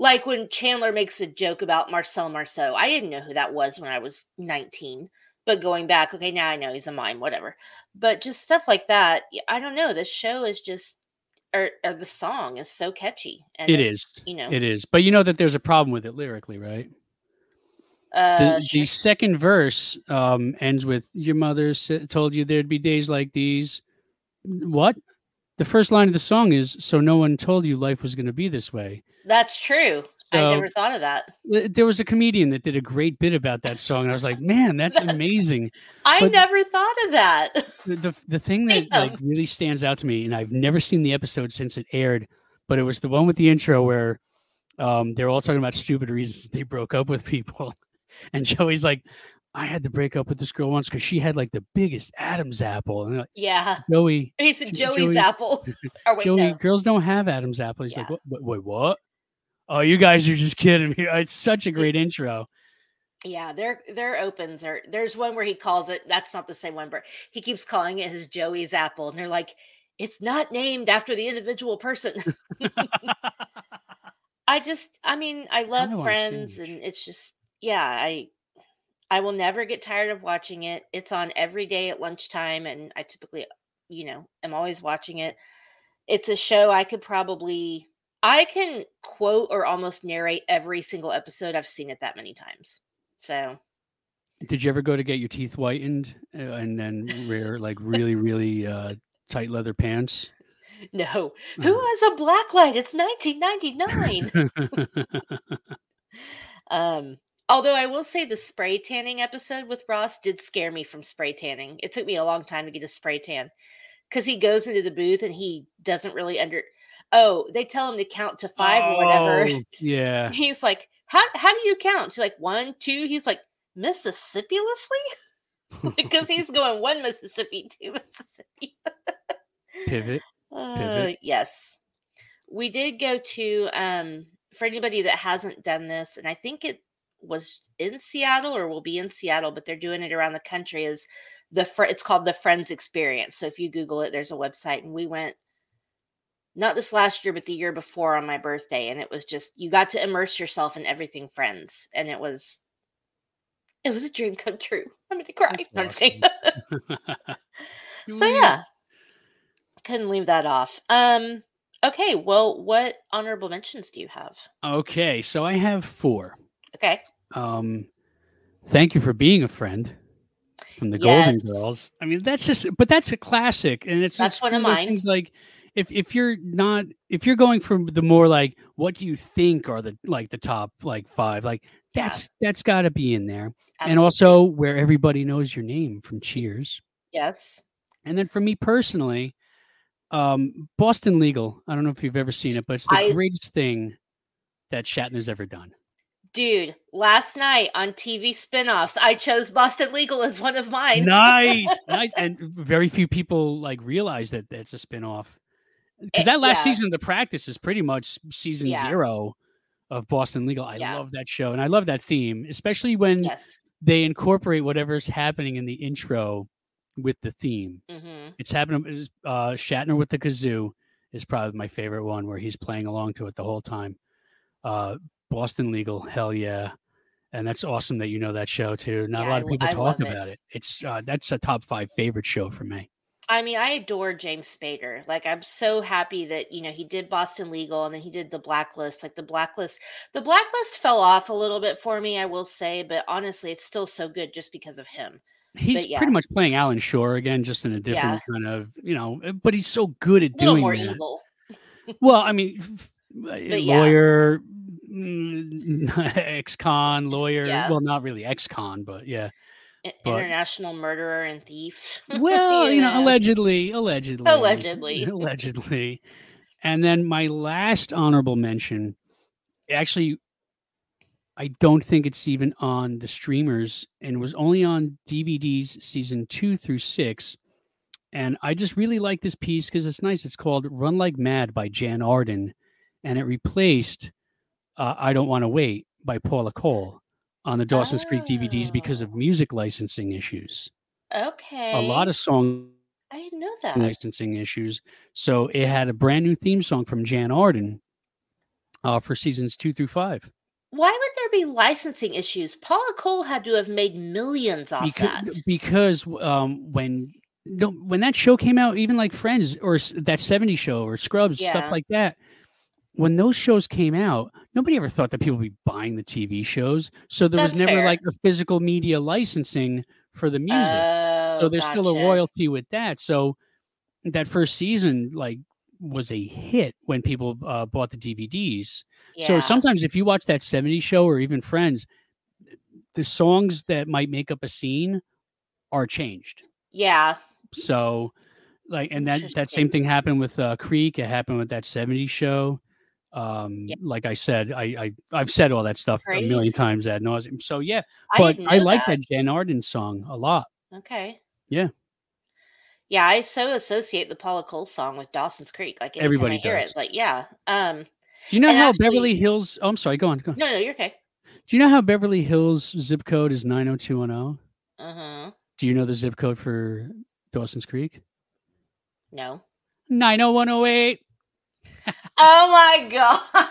like when Chandler makes a joke about Marcel Marceau. I didn't know who that was when I was 19. But going back, okay, now I know he's a mime, whatever. But just stuff like that. I don't know. This show is just or, or the song is so catchy. And It is. you know. It is. But you know that there's a problem with it lyrically, right? Uh, the, sure. the second verse um, ends with "Your mother told you there'd be days like these." What? The first line of the song is "So no one told you life was going to be this way." That's true. I never thought of that. There was a comedian that did a great bit about that song, and I was like, "Man, that's, (laughs) That's- amazing." I But- never thought of that. The, the the thing that Damn. (laughs) like really stands out to me, and I've never seen the episode since it aired, but it was the one with the intro where um, they're all talking about stupid reasons they broke up with people, (laughs) and Joey's like, "I had to break up with this girl once because she had like the biggest Adam's apple," and like, yeah. Joey, He said Joey's Joey- apple. or wait, Joey, no. girls don't have Adam's apple. He's like, Yeah. what, what, wait, what? Oh, you guys are just kidding me. (laughs) It's such a great intro. Yeah, their their opens are there's one where he calls it that's not the same one, but he keeps calling it his Joey's apple, and they're like, it's not named after the individual person. (laughs) I just I mean, I love I friends and it's just yeah, I I will never get tired of watching it. It's on every day at lunchtime and I typically, you know, am always watching it. It's a show I could probably I can quote or almost narrate every single episode. I've seen it that many times. So, Did you ever go to get your teeth whitened uh, and then wear like really, really uh, tight leather pants? no. Who Oh. has a black light? It's 1999. (laughs) um although I will say the spray tanning episode with Ross did scare me from spray tanning. It took me a long time to get a spray tan cuz he goes into the booth and he doesn't really under Oh, they tell him to count to 5 or whatever. Oh, Yeah. (laughs) He's like, "How how do you count?" She's like, "One, two. He's like, "Mississippi-lessly?" (laughs) because he's (laughs) going one Mississippi, two Mississippi. Pivot. Uh, Pivot. yes. we did go to um for anybody that hasn't done this, and I think it was in Seattle or will be in Seattle, but they're doing it around the country. Is the fr- it's called the Friends Experience. So if you Google it, there's a website, and we went not this last year, but the year before on my birthday, and it was just you got to immerse yourself in everything Friends, and it was it was a dream come true. (laughs) I'm gonna cry. No, I'm just kidding. (laughs) (laughs) so yeah, couldn't leave that off. Um, okay, well, what honorable mentions do you have? Okay, so I have four. Okay, Um, thank you for being a friend from the Yes. Golden Girls. I mean, that's just, but that's a classic, and it's That's one of mine. Things like if if you're not if you're going for the more like what do you think are the like the top like five like Yeah. that's that's got to be in there, and also where everybody knows your name from Cheers. yes, And then for me personally, um, Boston Legal. I don't know if you've ever seen it, but it's the I- greatest thing that Shatner's ever done. dude. Last night on TV spinoffs, I chose Boston Legal as one of mine. nice, (laughs) nice. And very few people like realize that it's a spin-off. Because Eh, that last yeah. season of The Practice is pretty much season Yeah. zero of Boston Legal. I Yeah. love that show, and I love that theme, especially when yes. they incorporate whatever's happening in the intro with the theme. hmm It's happening. Uh, Shatner with the kazoo is probably my favorite one, where he's playing along to it the whole time. Uh, Boston Legal, hell yeah, and that's awesome that you know that show too. Not Yeah, a lot of people I talk love it. about it. It's uh, that's a top five favorite show for me. I mean, I adore James Spader. Like, I'm so happy that you know he did Boston Legal and then he did the Blacklist. Like the Blacklist, the Blacklist fell off a little bit for me, I will say, but honestly, it's still so good just because of him. He's yeah. pretty much playing Alan Shore again, just in a different kind of you know. uh, But he's so good at doing more that. evil. Well, I mean, (laughs) But lawyer, mm, (laughs) ex-con, lawyer. Yeah. Well, not really ex-con, but yeah. But- International murderer and thief. (laughs) Well, you know, know. allegedly, allegedly, Allegedly. (laughs) allegedly. And then my last honorable mention, actually, I don't think it's even on the streamers, and was only on DVDs season two through six. And I just really like this piece because it's nice. It's called "Run Like Mad" by Jann Arden, and it replaced uh, "I Don't Want to Wait" by Paula Cole on the Dawson's Creek DVDs because of Oh. music licensing issues. Okay. A lot of song I didn't know that. licensing issues. So it had a brand new theme song from Jann Arden uh, for seasons two through five. Why would there be licensing issues? Paula Cole had to have made millions off Because, that. because um, when when that show came out, even like Friends or that 70s show or Scrubs, Yeah. stuff like that, when those shows came out, nobody ever thought that people would be buying the TV shows. So there was never fair. like a physical media licensing for the music. Oh, so there's still a royalty with that. So that first season, like, was a hit when people uh, bought the DVDs. So sometimes if you watch that 70s show or even Friends, the songs that might make up a scene are changed. Yeah. So like and that that same thing happened with uh, Creek, it happened with that 70s show. Um Yeah. like I said, I, I I've said all that stuff a million times ad nauseum. So yeah, I but I, like that. Jann Arden song a lot. Okay. Yeah. Yeah, I so associate the Paula Cole song with Dawson's Creek. Like Everybody I hear does. it, it's like yeah. Um. Do you know how actually- Beverly Hills oh I'm sorry, go on, go on. No, no, you're okay. Do you know how Beverly Hills zip code is 90210? Uh huh. Do you know the zip code for Dawson's Creek? No. 90108. Oh my god. (laughs)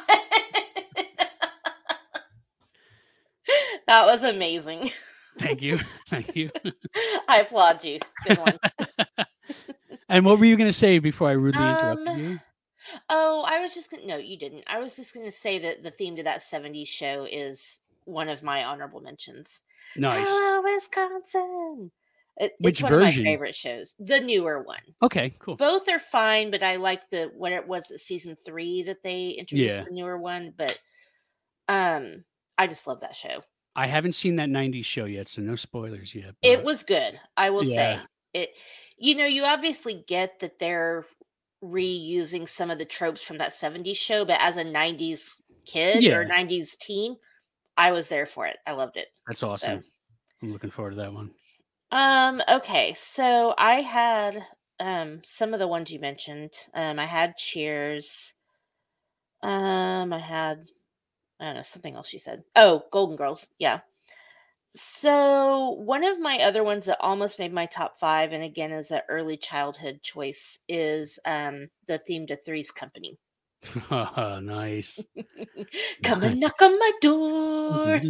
that was amazing. Thank you. Thank you. I applaud you. Good one. (laughs) And what were you going to say before I rudely interrupted Um, you? Oh, I was just gonna no, you didn't. I was just gonna say that the theme to that 70s show is one of my honorable mentions. Nice. Hello, Wisconsin. It, Which it's one version? of my favorite shows. The newer one. Okay, cool. Both are fine, but I like the what it was season three that they introduced Yeah. the newer one. But um I just love that show. I haven't seen that 90s show yet, so no spoilers yet. It was good. I will say it. You know, you obviously get that they're reusing some of the tropes from that 70s show, but as a 90s kid or 90s teen, I was there for it. I loved it. That's awesome. I'm looking forward to that one. Um, okay, so I had um some of the ones you mentioned. Um, I had Cheers. Um, I had I don't know something else she said. Oh, Golden Girls. Yeah. So one of my other ones that almost made my top five, and again is an early childhood choice, is um the theme to Three's Company. (laughs) nice. (laughs) Come and knock on my door.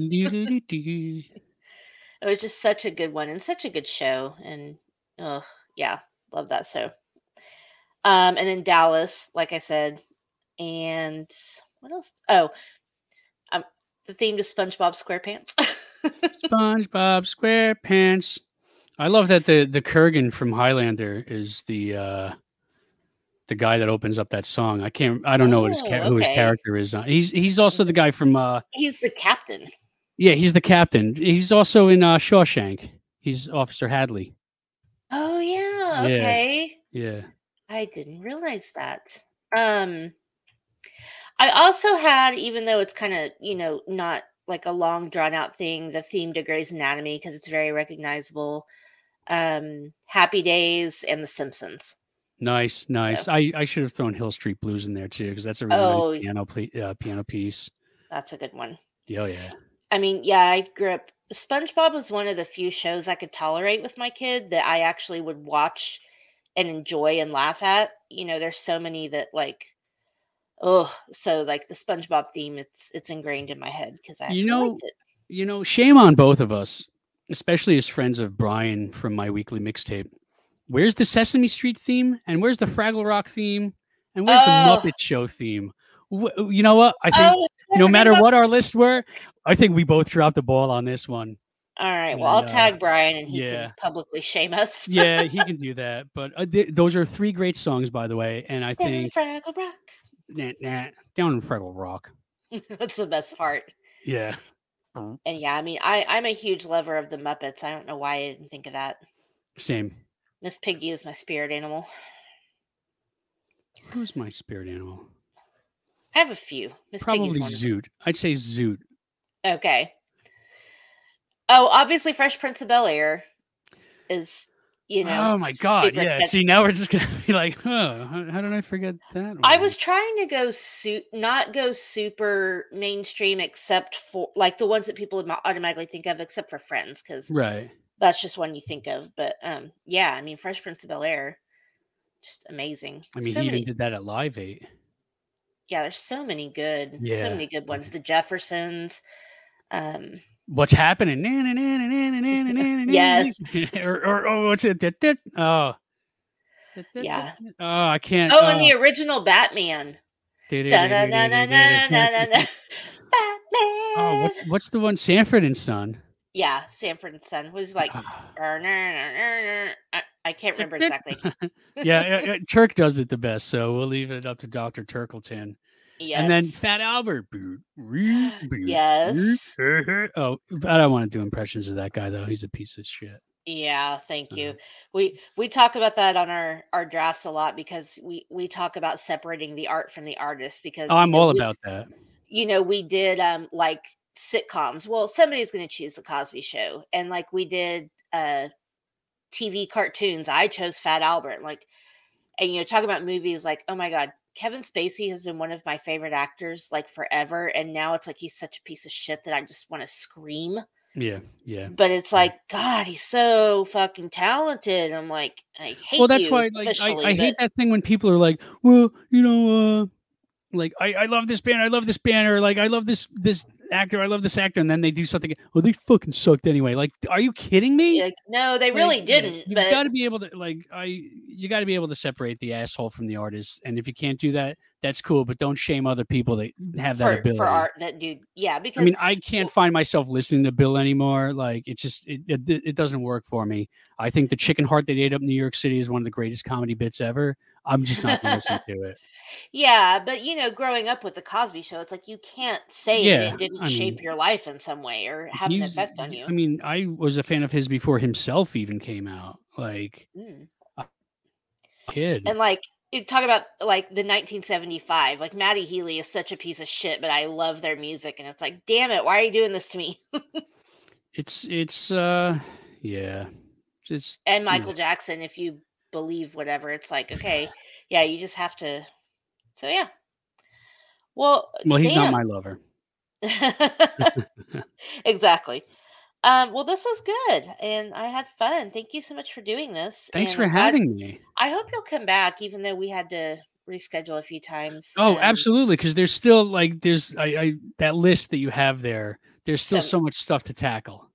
It was just such a good one and such a good show. And oh yeah, love that show. Um, and then Dallas, like I said, and what else? Oh, um, the theme to SpongeBob SquarePants. (laughs) SpongeBob SquarePants. I love that the the Kurgan from Highlander is the uh the guy that opens up that song. I can't. I don't know what his Oh, who his character is. Uh, He's he's also the guy from. uh He's the captain. Yeah, he's the captain. He's also in uh Shawshank. He's Officer Hadley. Oh yeah. Yeah. Okay. Yeah. I didn't realize that. Um I also had, even though it's kind of, you know, not like a long drawn out thing, the theme to Grey's Anatomy because it's very recognizable. Um Happy Days and The Simpsons. Nice, nice. I, I should have thrown Hill Street Blues in there too because that's a really Oh. nice piano uh, piano piece. That's a good one. Yeah, oh, yeah. I mean, yeah, I grew up. SpongeBob was one of the few shows I could tolerate with my kid that I actually would watch and enjoy and laugh at. You know, there's so many that like, oh, so like the SpongeBob theme, it's it's ingrained in my head because I You know-. You know, shame on both of us, especially as friends of Brian from my weekly mixtape. Where's the Sesame Street theme? And where's the Fraggle Rock theme? And where's Oh. the Muppet Show theme? You know what? I think Oh, no matter what our lists were, I think we both dropped the ball on this one. All right, well, I'll And, uh, tag Brian and he yeah. can publicly shame us. (laughs) Yeah, he can do that. But uh, th- those are three great songs, by the way. And I Down in think Fraggle Rock. nah, nah, down in Fraggle Rock. (laughs) That's the best part. Yeah. And yeah, I mean, I I'm a huge lover of the Muppets. I don't know why I didn't think of that. Same. Miss Piggy is my spirit animal. Who's my spirit animal? I have a few. Miss Probably. Zoot. I'd say Zoot. Okay. Oh, obviously, Fresh Prince of Bel Air is, you know. oh my god! Yeah. See, now we're just gonna (laughs) be like, huh? How, how did I forget that? I was trying to go su- not go super mainstream, except for like the ones that people would automatically think of, except for Friends, because right. that's just one you think of. But um, yeah, I mean, Fresh Prince of Bel Air, just amazing. I mean, so he many, even did that at Live Eight. yeah, there's so many good, Yeah. so many good ones. The Jeffersons, um, what's happening? yes. or, or, what's it? Oh. Yeah. Oh, I can't. Oh, and the original Batman. Batman. Oh, what's the one? Sanford and Son. Yeah, Sanford and Son was like, I can't remember exactly. yeah, Turk does it the best, so we'll leave it up to Doctor Turkleton. Yes. And then Fat Albert. (gasps) Yes. (laughs) Oh, I don't want to do impressions of that guy though. He's a piece of shit. Yeah, thank you. Uh-huh. We we talk about that on our our drafts a lot because we we talk about separating the art from the artist because Oh, I'm you know, all we- about that. you know we did um like sitcoms. Well, somebody's going to choose the Cosby Show, and like we did uh TV cartoons. I chose Fat Albert, like, and you know talk about movies like oh my god. Kevin Spacey has been one of my favorite actors like forever, and now it's like he's such a piece of shit that I just want to scream. Yeah, yeah. but it's like god he's so fucking talented i'm like i hate well, that's why like I, I hate that thing when people are like, well, you know, uh like I, I love this band, I love this band, or like I love this this actor, I love this actor, and then they do something. Oh, they fucking sucked anyway. Like, are you kidding me? like, no they really yeah, didn't You've but got to be able to like I. You got to be able to separate the asshole from the artist, and if you can't do that, that's cool. But don't shame other people that have that for, ability. for art that dude yeah because I mean, I can't find myself listening to Bill anymore. Like, it's just it, it it doesn't work for me. I think the chicken heart they ate up in New York City is one of the greatest comedy bits ever. I'm just not going to listen to it. Yeah but you know growing up with the cosby show it's like you can't say Yeah, it didn't I shape mean, your life in some way or have an effect on you I mean, I was a fan of his before himself even came out. Like, Mm. kid. and like you talk about like the 1975 like matty healy is such a piece of shit but i love their music and it's like damn it why are you doing this to me (laughs) it's it's uh yeah. It's and Yeah. Michael Jackson, if you believe whatever, it's like, okay, yeah, you just have to. So, yeah. Well, Well, he's not my lover. (laughs) (laughs) exactly. Um, well, this was good, and I had fun. Thank you so much for doing this. Thanks and for having me. I hope you'll come back, even though we had to reschedule a few times. Oh, Um, absolutely. Because there's still like there's I, I that list that you have there. There's still Some- so much stuff to tackle.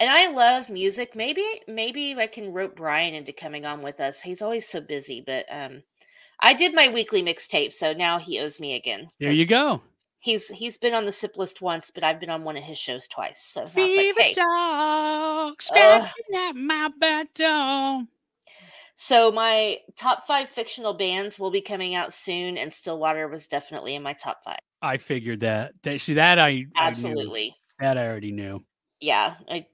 And I love music. Maybe, maybe I can rope Brian into coming on with us. He's always so busy, but um, I did my weekly mixtape, so now he owes me again. There you go. He's he's been on the sip list once, but I've been on one of his shows twice. So Fever like, hey. dog scratching at my back door. So my top five fictional bands will be coming out soon, and Stillwater was definitely in my top five. I figured that. That see that I I. Absolutely, that I already knew. yeah. I,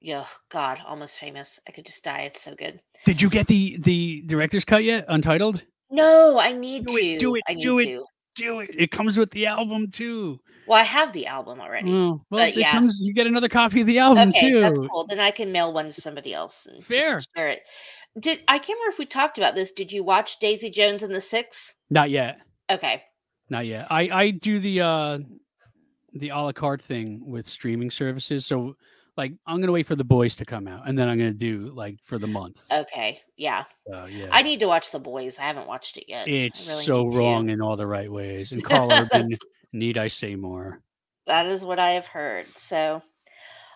yeah. God, almost famous. I could just die. It's so good. Did you get the the director's cut yet? Untitled. No, I need Do to. it, do it, I do it. to. Do it. It comes with the album too. Well, I have the album already. Oh, well, But it yeah. comes. You get another copy of the album okay, too. that's cool. Then I can mail one to somebody else and Fair. share it. Did I can't remember if we talked about this? Did you watch Daisy Jones and the Six? Not yet. Okay. Not yet. I I do the uh the a la carte thing with streaming services. So like I'm gonna wait for the boys to come out, and then I'm gonna do like for the month. Okay. Yeah. Yeah. I need to watch The Boys. I haven't watched it yet. It's really so need to. wrong in all the right ways. And Karl (laughs) Urban, need I say more? That is what I have heard. So,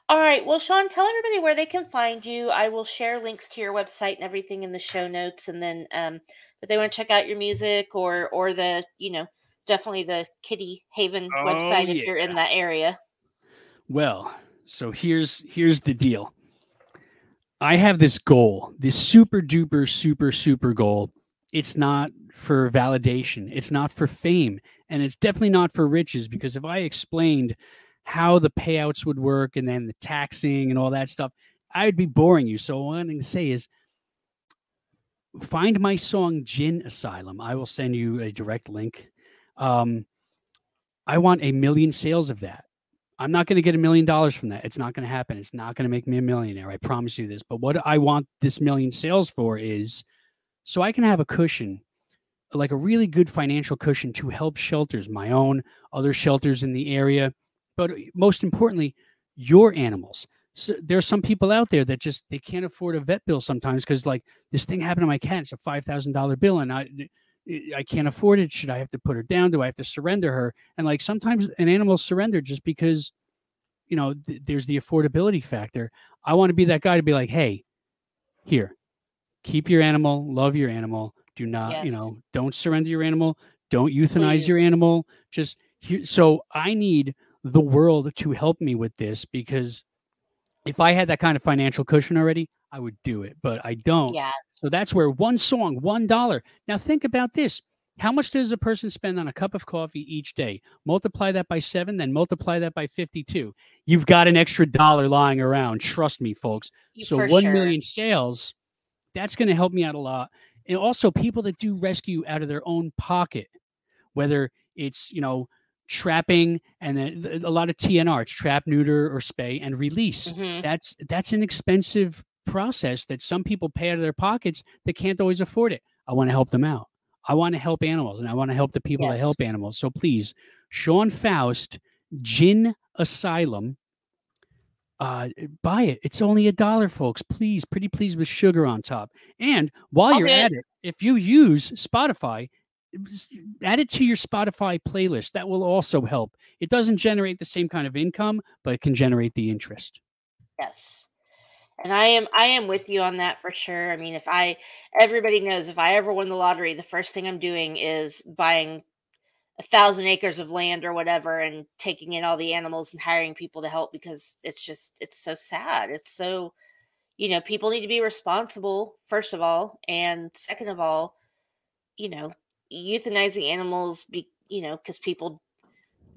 all right. Well, Sean, tell everybody where they can find you. I will share links to your website and everything in the show notes. And then, um, if they want to check out your music or or the, you know, definitely the Kitty Haven Oh, website if you're in that area. Well, so here's here's the deal. I have this goal, this super duper super super goal. It's not for validation, it's not for fame, and it's definitely not for riches because if I explained how the payouts would work and then the taxing and all that stuff, I'd be boring you. So what I'm going to say is find my song Gin Asylum. I will send you a direct link. Um, I want a million sales of that. I'm not going to get a million dollars from that. It's not going to happen. It's not going to make me a millionaire. I promise you this. But what I want this million sales for is so I can have a cushion, like a really good financial cushion to help shelters, my own, other shelters in the area, but most importantly, your animals. So there are some people out there that just they can't afford a vet bill sometimes because like this thing happened to my cat. It's a five thousand dollar bill, and I I can't afford it. Should I have to put her down? Do I have to surrender her? And like sometimes an animal surrender just because, you know, th- there's the affordability factor. I want to be that guy to be like, hey, here, keep your animal, love your animal. Do not, you know, don't surrender your animal. Don't euthanize your animal. Just here. So I need the world to help me with this because if I had that kind of financial cushion already, I would do it, but I don't. Yeah. So that's where one song, one dollar. Now think about this. How much does a person spend on a cup of coffee each day? Multiply that by seven, then multiply that by 52. You've got an extra dollar lying around. Trust me, folks. You- So one million sure. sales, that's going to help me out a lot. And also people that do rescue out of their own pocket, whether it's, you know, trapping and then a lot of TNR, it's trap, neuter, or spay and release Mhm. that's that's an expensive process that some people pay out of their pockets that can't always afford it. I want to help them out. I want to help animals and I want to help the people that help animals. So please, Sean Faust, Gin Asylum, uh, buy it. It's only a dollar, folks. Please, pretty please with sugar on top. And while you're at it, if you use Spotify, add it to your Spotify playlist. That will also help. It doesn't generate the same kind of income, but it can generate the interest. Yes. And I am I am with you on that for sure. I mean, if I everybody knows if I ever win the lottery, the first thing I'm doing is buying a thousand acres of land or whatever and taking in all the animals and hiring people to help because it's just it's so sad. It's so you know, people need to be responsible, first of all, and second of all, you know, euthanizing animals be you know, because people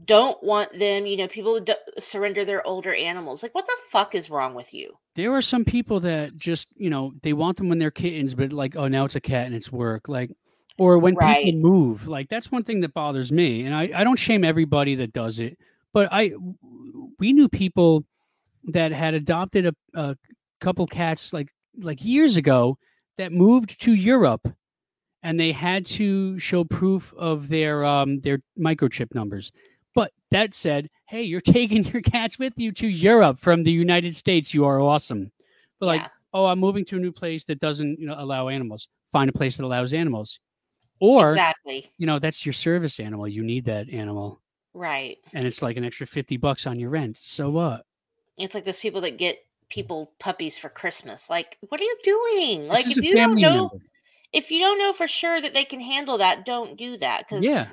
don't want them, you know, people do surrender their older animals. Like, what the fuck is wrong with you? There are some people that just, you know, they want them when they're kittens, but like, oh, now it's a cat and it's work. Like, or when Right. people move, like that's one thing that bothers me. And I, I don't shame everybody that does it, but I, we knew people that had adopted a, a couple cats like, like years ago that moved to Europe and they had to show proof of their um their microchip numbers. That said, hey, you're taking (laughs) your cats with you to Europe from the United States. You are awesome. But like, Yeah. oh, I'm moving to a new place that doesn't, you know, allow animals. Find a place that allows animals. Or, exactly. you know, that's your service animal. You need that animal. Right. And it's like an extra 50 bucks on your rent. So what? It's like those people that get people puppies for Christmas. Like, what are you doing? This Like, if you don't know, member. if you don't know for sure that they can handle that, don't do that. Because Yeah.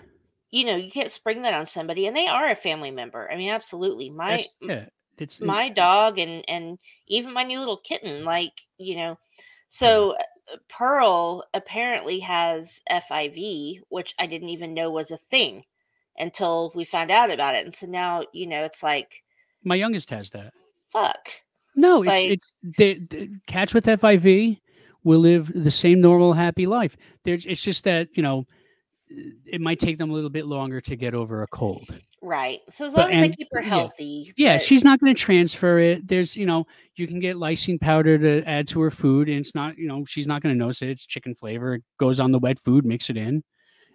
You know you can't spring that on somebody, and they are a family member. I mean, absolutely. My that's- yeah. It's my dog and and even my new little kitten like you know so uh, pearl apparently has fiv which i didn't even know was a thing until we found out about it and so now you know it's like my youngest has that. fuck No, it's Like- it's they, the cats with FIV will live the same normal happy life. There's it's just that you know it might take them a little bit longer to get over a cold. right so as But- long as i and- keep her healthy Yeah, but- she's not going to transfer it. There's you know you can get lysine powder to add to her food, and it's not you know she's not going to notice it. It's chicken flavor. It goes on the wet food. Mix it in,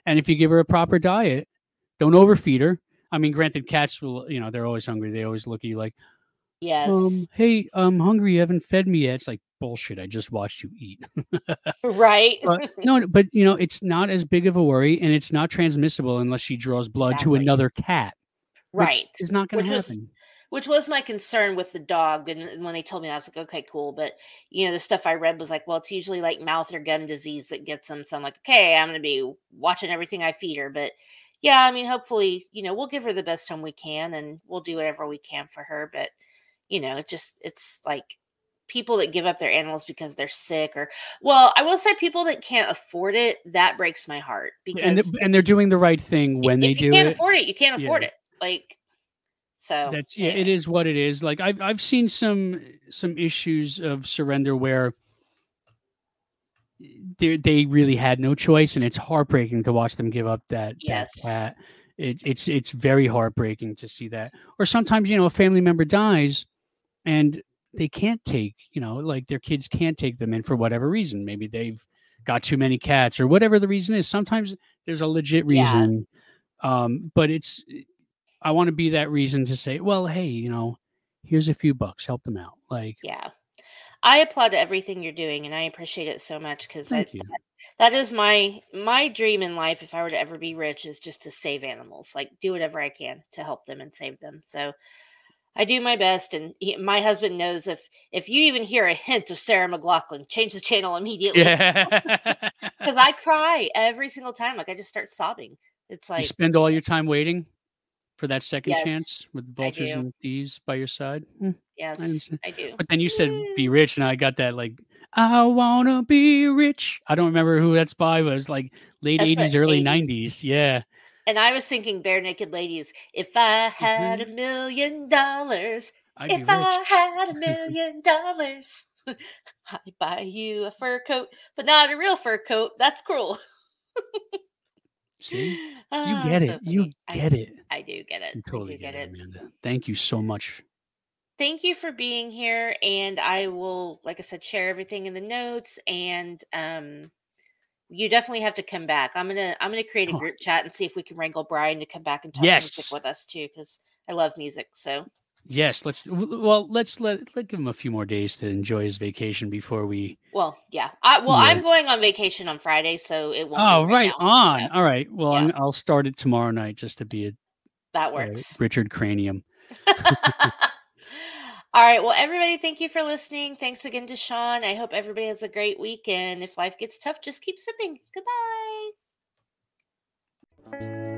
and if you give her a proper diet, don't overfeed her. I mean, granted, cats will you know they're always hungry. They always look at you like yes um, hey, I'm hungry. You haven't fed me yet. It's like bullshit. I just watched you eat. (laughs) right But no, but you know, it's not as big of a worry, and it's not transmissible unless she draws blood Exactly. to another cat. right is not going Which to was- happen. which was my concern with the dog and, and when they told me i was like okay cool but you know the stuff i read was like well it's usually like mouth or gum disease that gets them so i'm like okay i'm going to be watching everything i feed her but yeah i mean hopefully you know we'll give her the best home we can and we'll do whatever we can for her but you know it just it's like people that give up their animals because they're sick or well i will say people that can't afford it that breaks my heart because And th- and they're doing the right thing when they do you can't it. afford it you can't Yeah. afford it like so That's yeah, it anyway. is what it is. Like I've I've seen some some issues of surrender where they they really had no choice, and it's heartbreaking to watch them give up that Yes. that cat. It, it's it's very heartbreaking to see that. Or sometimes you know a family member dies, and they can't take you know like their kids can't take them in for whatever reason. Maybe they've got too many cats or whatever the reason is. Sometimes there's a legit Yeah. reason, um, but it's I want to be that reason to say, well, hey, you know, here's a few bucks, help them out. Like, Yeah. I applaud everything you're doing and I appreciate it so much because that, that is my my dream in life if I were to ever be rich is just to save animals. Like do whatever I can to help them and save them. So I do my best and he, my husband knows if if you even hear a hint of Sarah McLachlan, change the channel (laughs) immediately Yeah. because I cry every single time like I just start sobbing. It's like you spend all your time waiting for that second Yes, chance with vultures and thieves by your side. Hmm. yes, understand. I do. But then you said be rich, and I got that like, I wanna be rich. I don't remember who that's by, but it was like late eighties, early nineties. Yeah. And I was thinking Barenaked Ladies, if I had a million dollars, I'd if. I had a (laughs) million dollars, (laughs) I'd buy you a fur coat, but not a real fur coat. That's cruel. See? (laughs) You Ah, get so it. You funny. I- get it. I do get it. You totally get, get it, it. Amanda. Thank you so much. Thank you for being here, and I will, like I said, share everything in the notes. And um, you definitely have to come back. I'm gonna I'm gonna create a Oh. group chat and see if we can wrangle Brian to come back and talk Yes. music with us too, because I love music. So Yes, let's well, let's let let give him a few more days to enjoy his vacation before we Well, yeah. I well, Yeah. I'm going on vacation on Friday, so it won't. be Oh, right now. on. Yeah, All right. Well, Yeah. I'm, I'll start it tomorrow night just to be a, that a works. Richard Cranium. (laughs) All right. Well, everybody, thank you for listening. Thanks again to Sean. I hope everybody has a great weekend. If life gets tough, just keep sipping. Goodbye.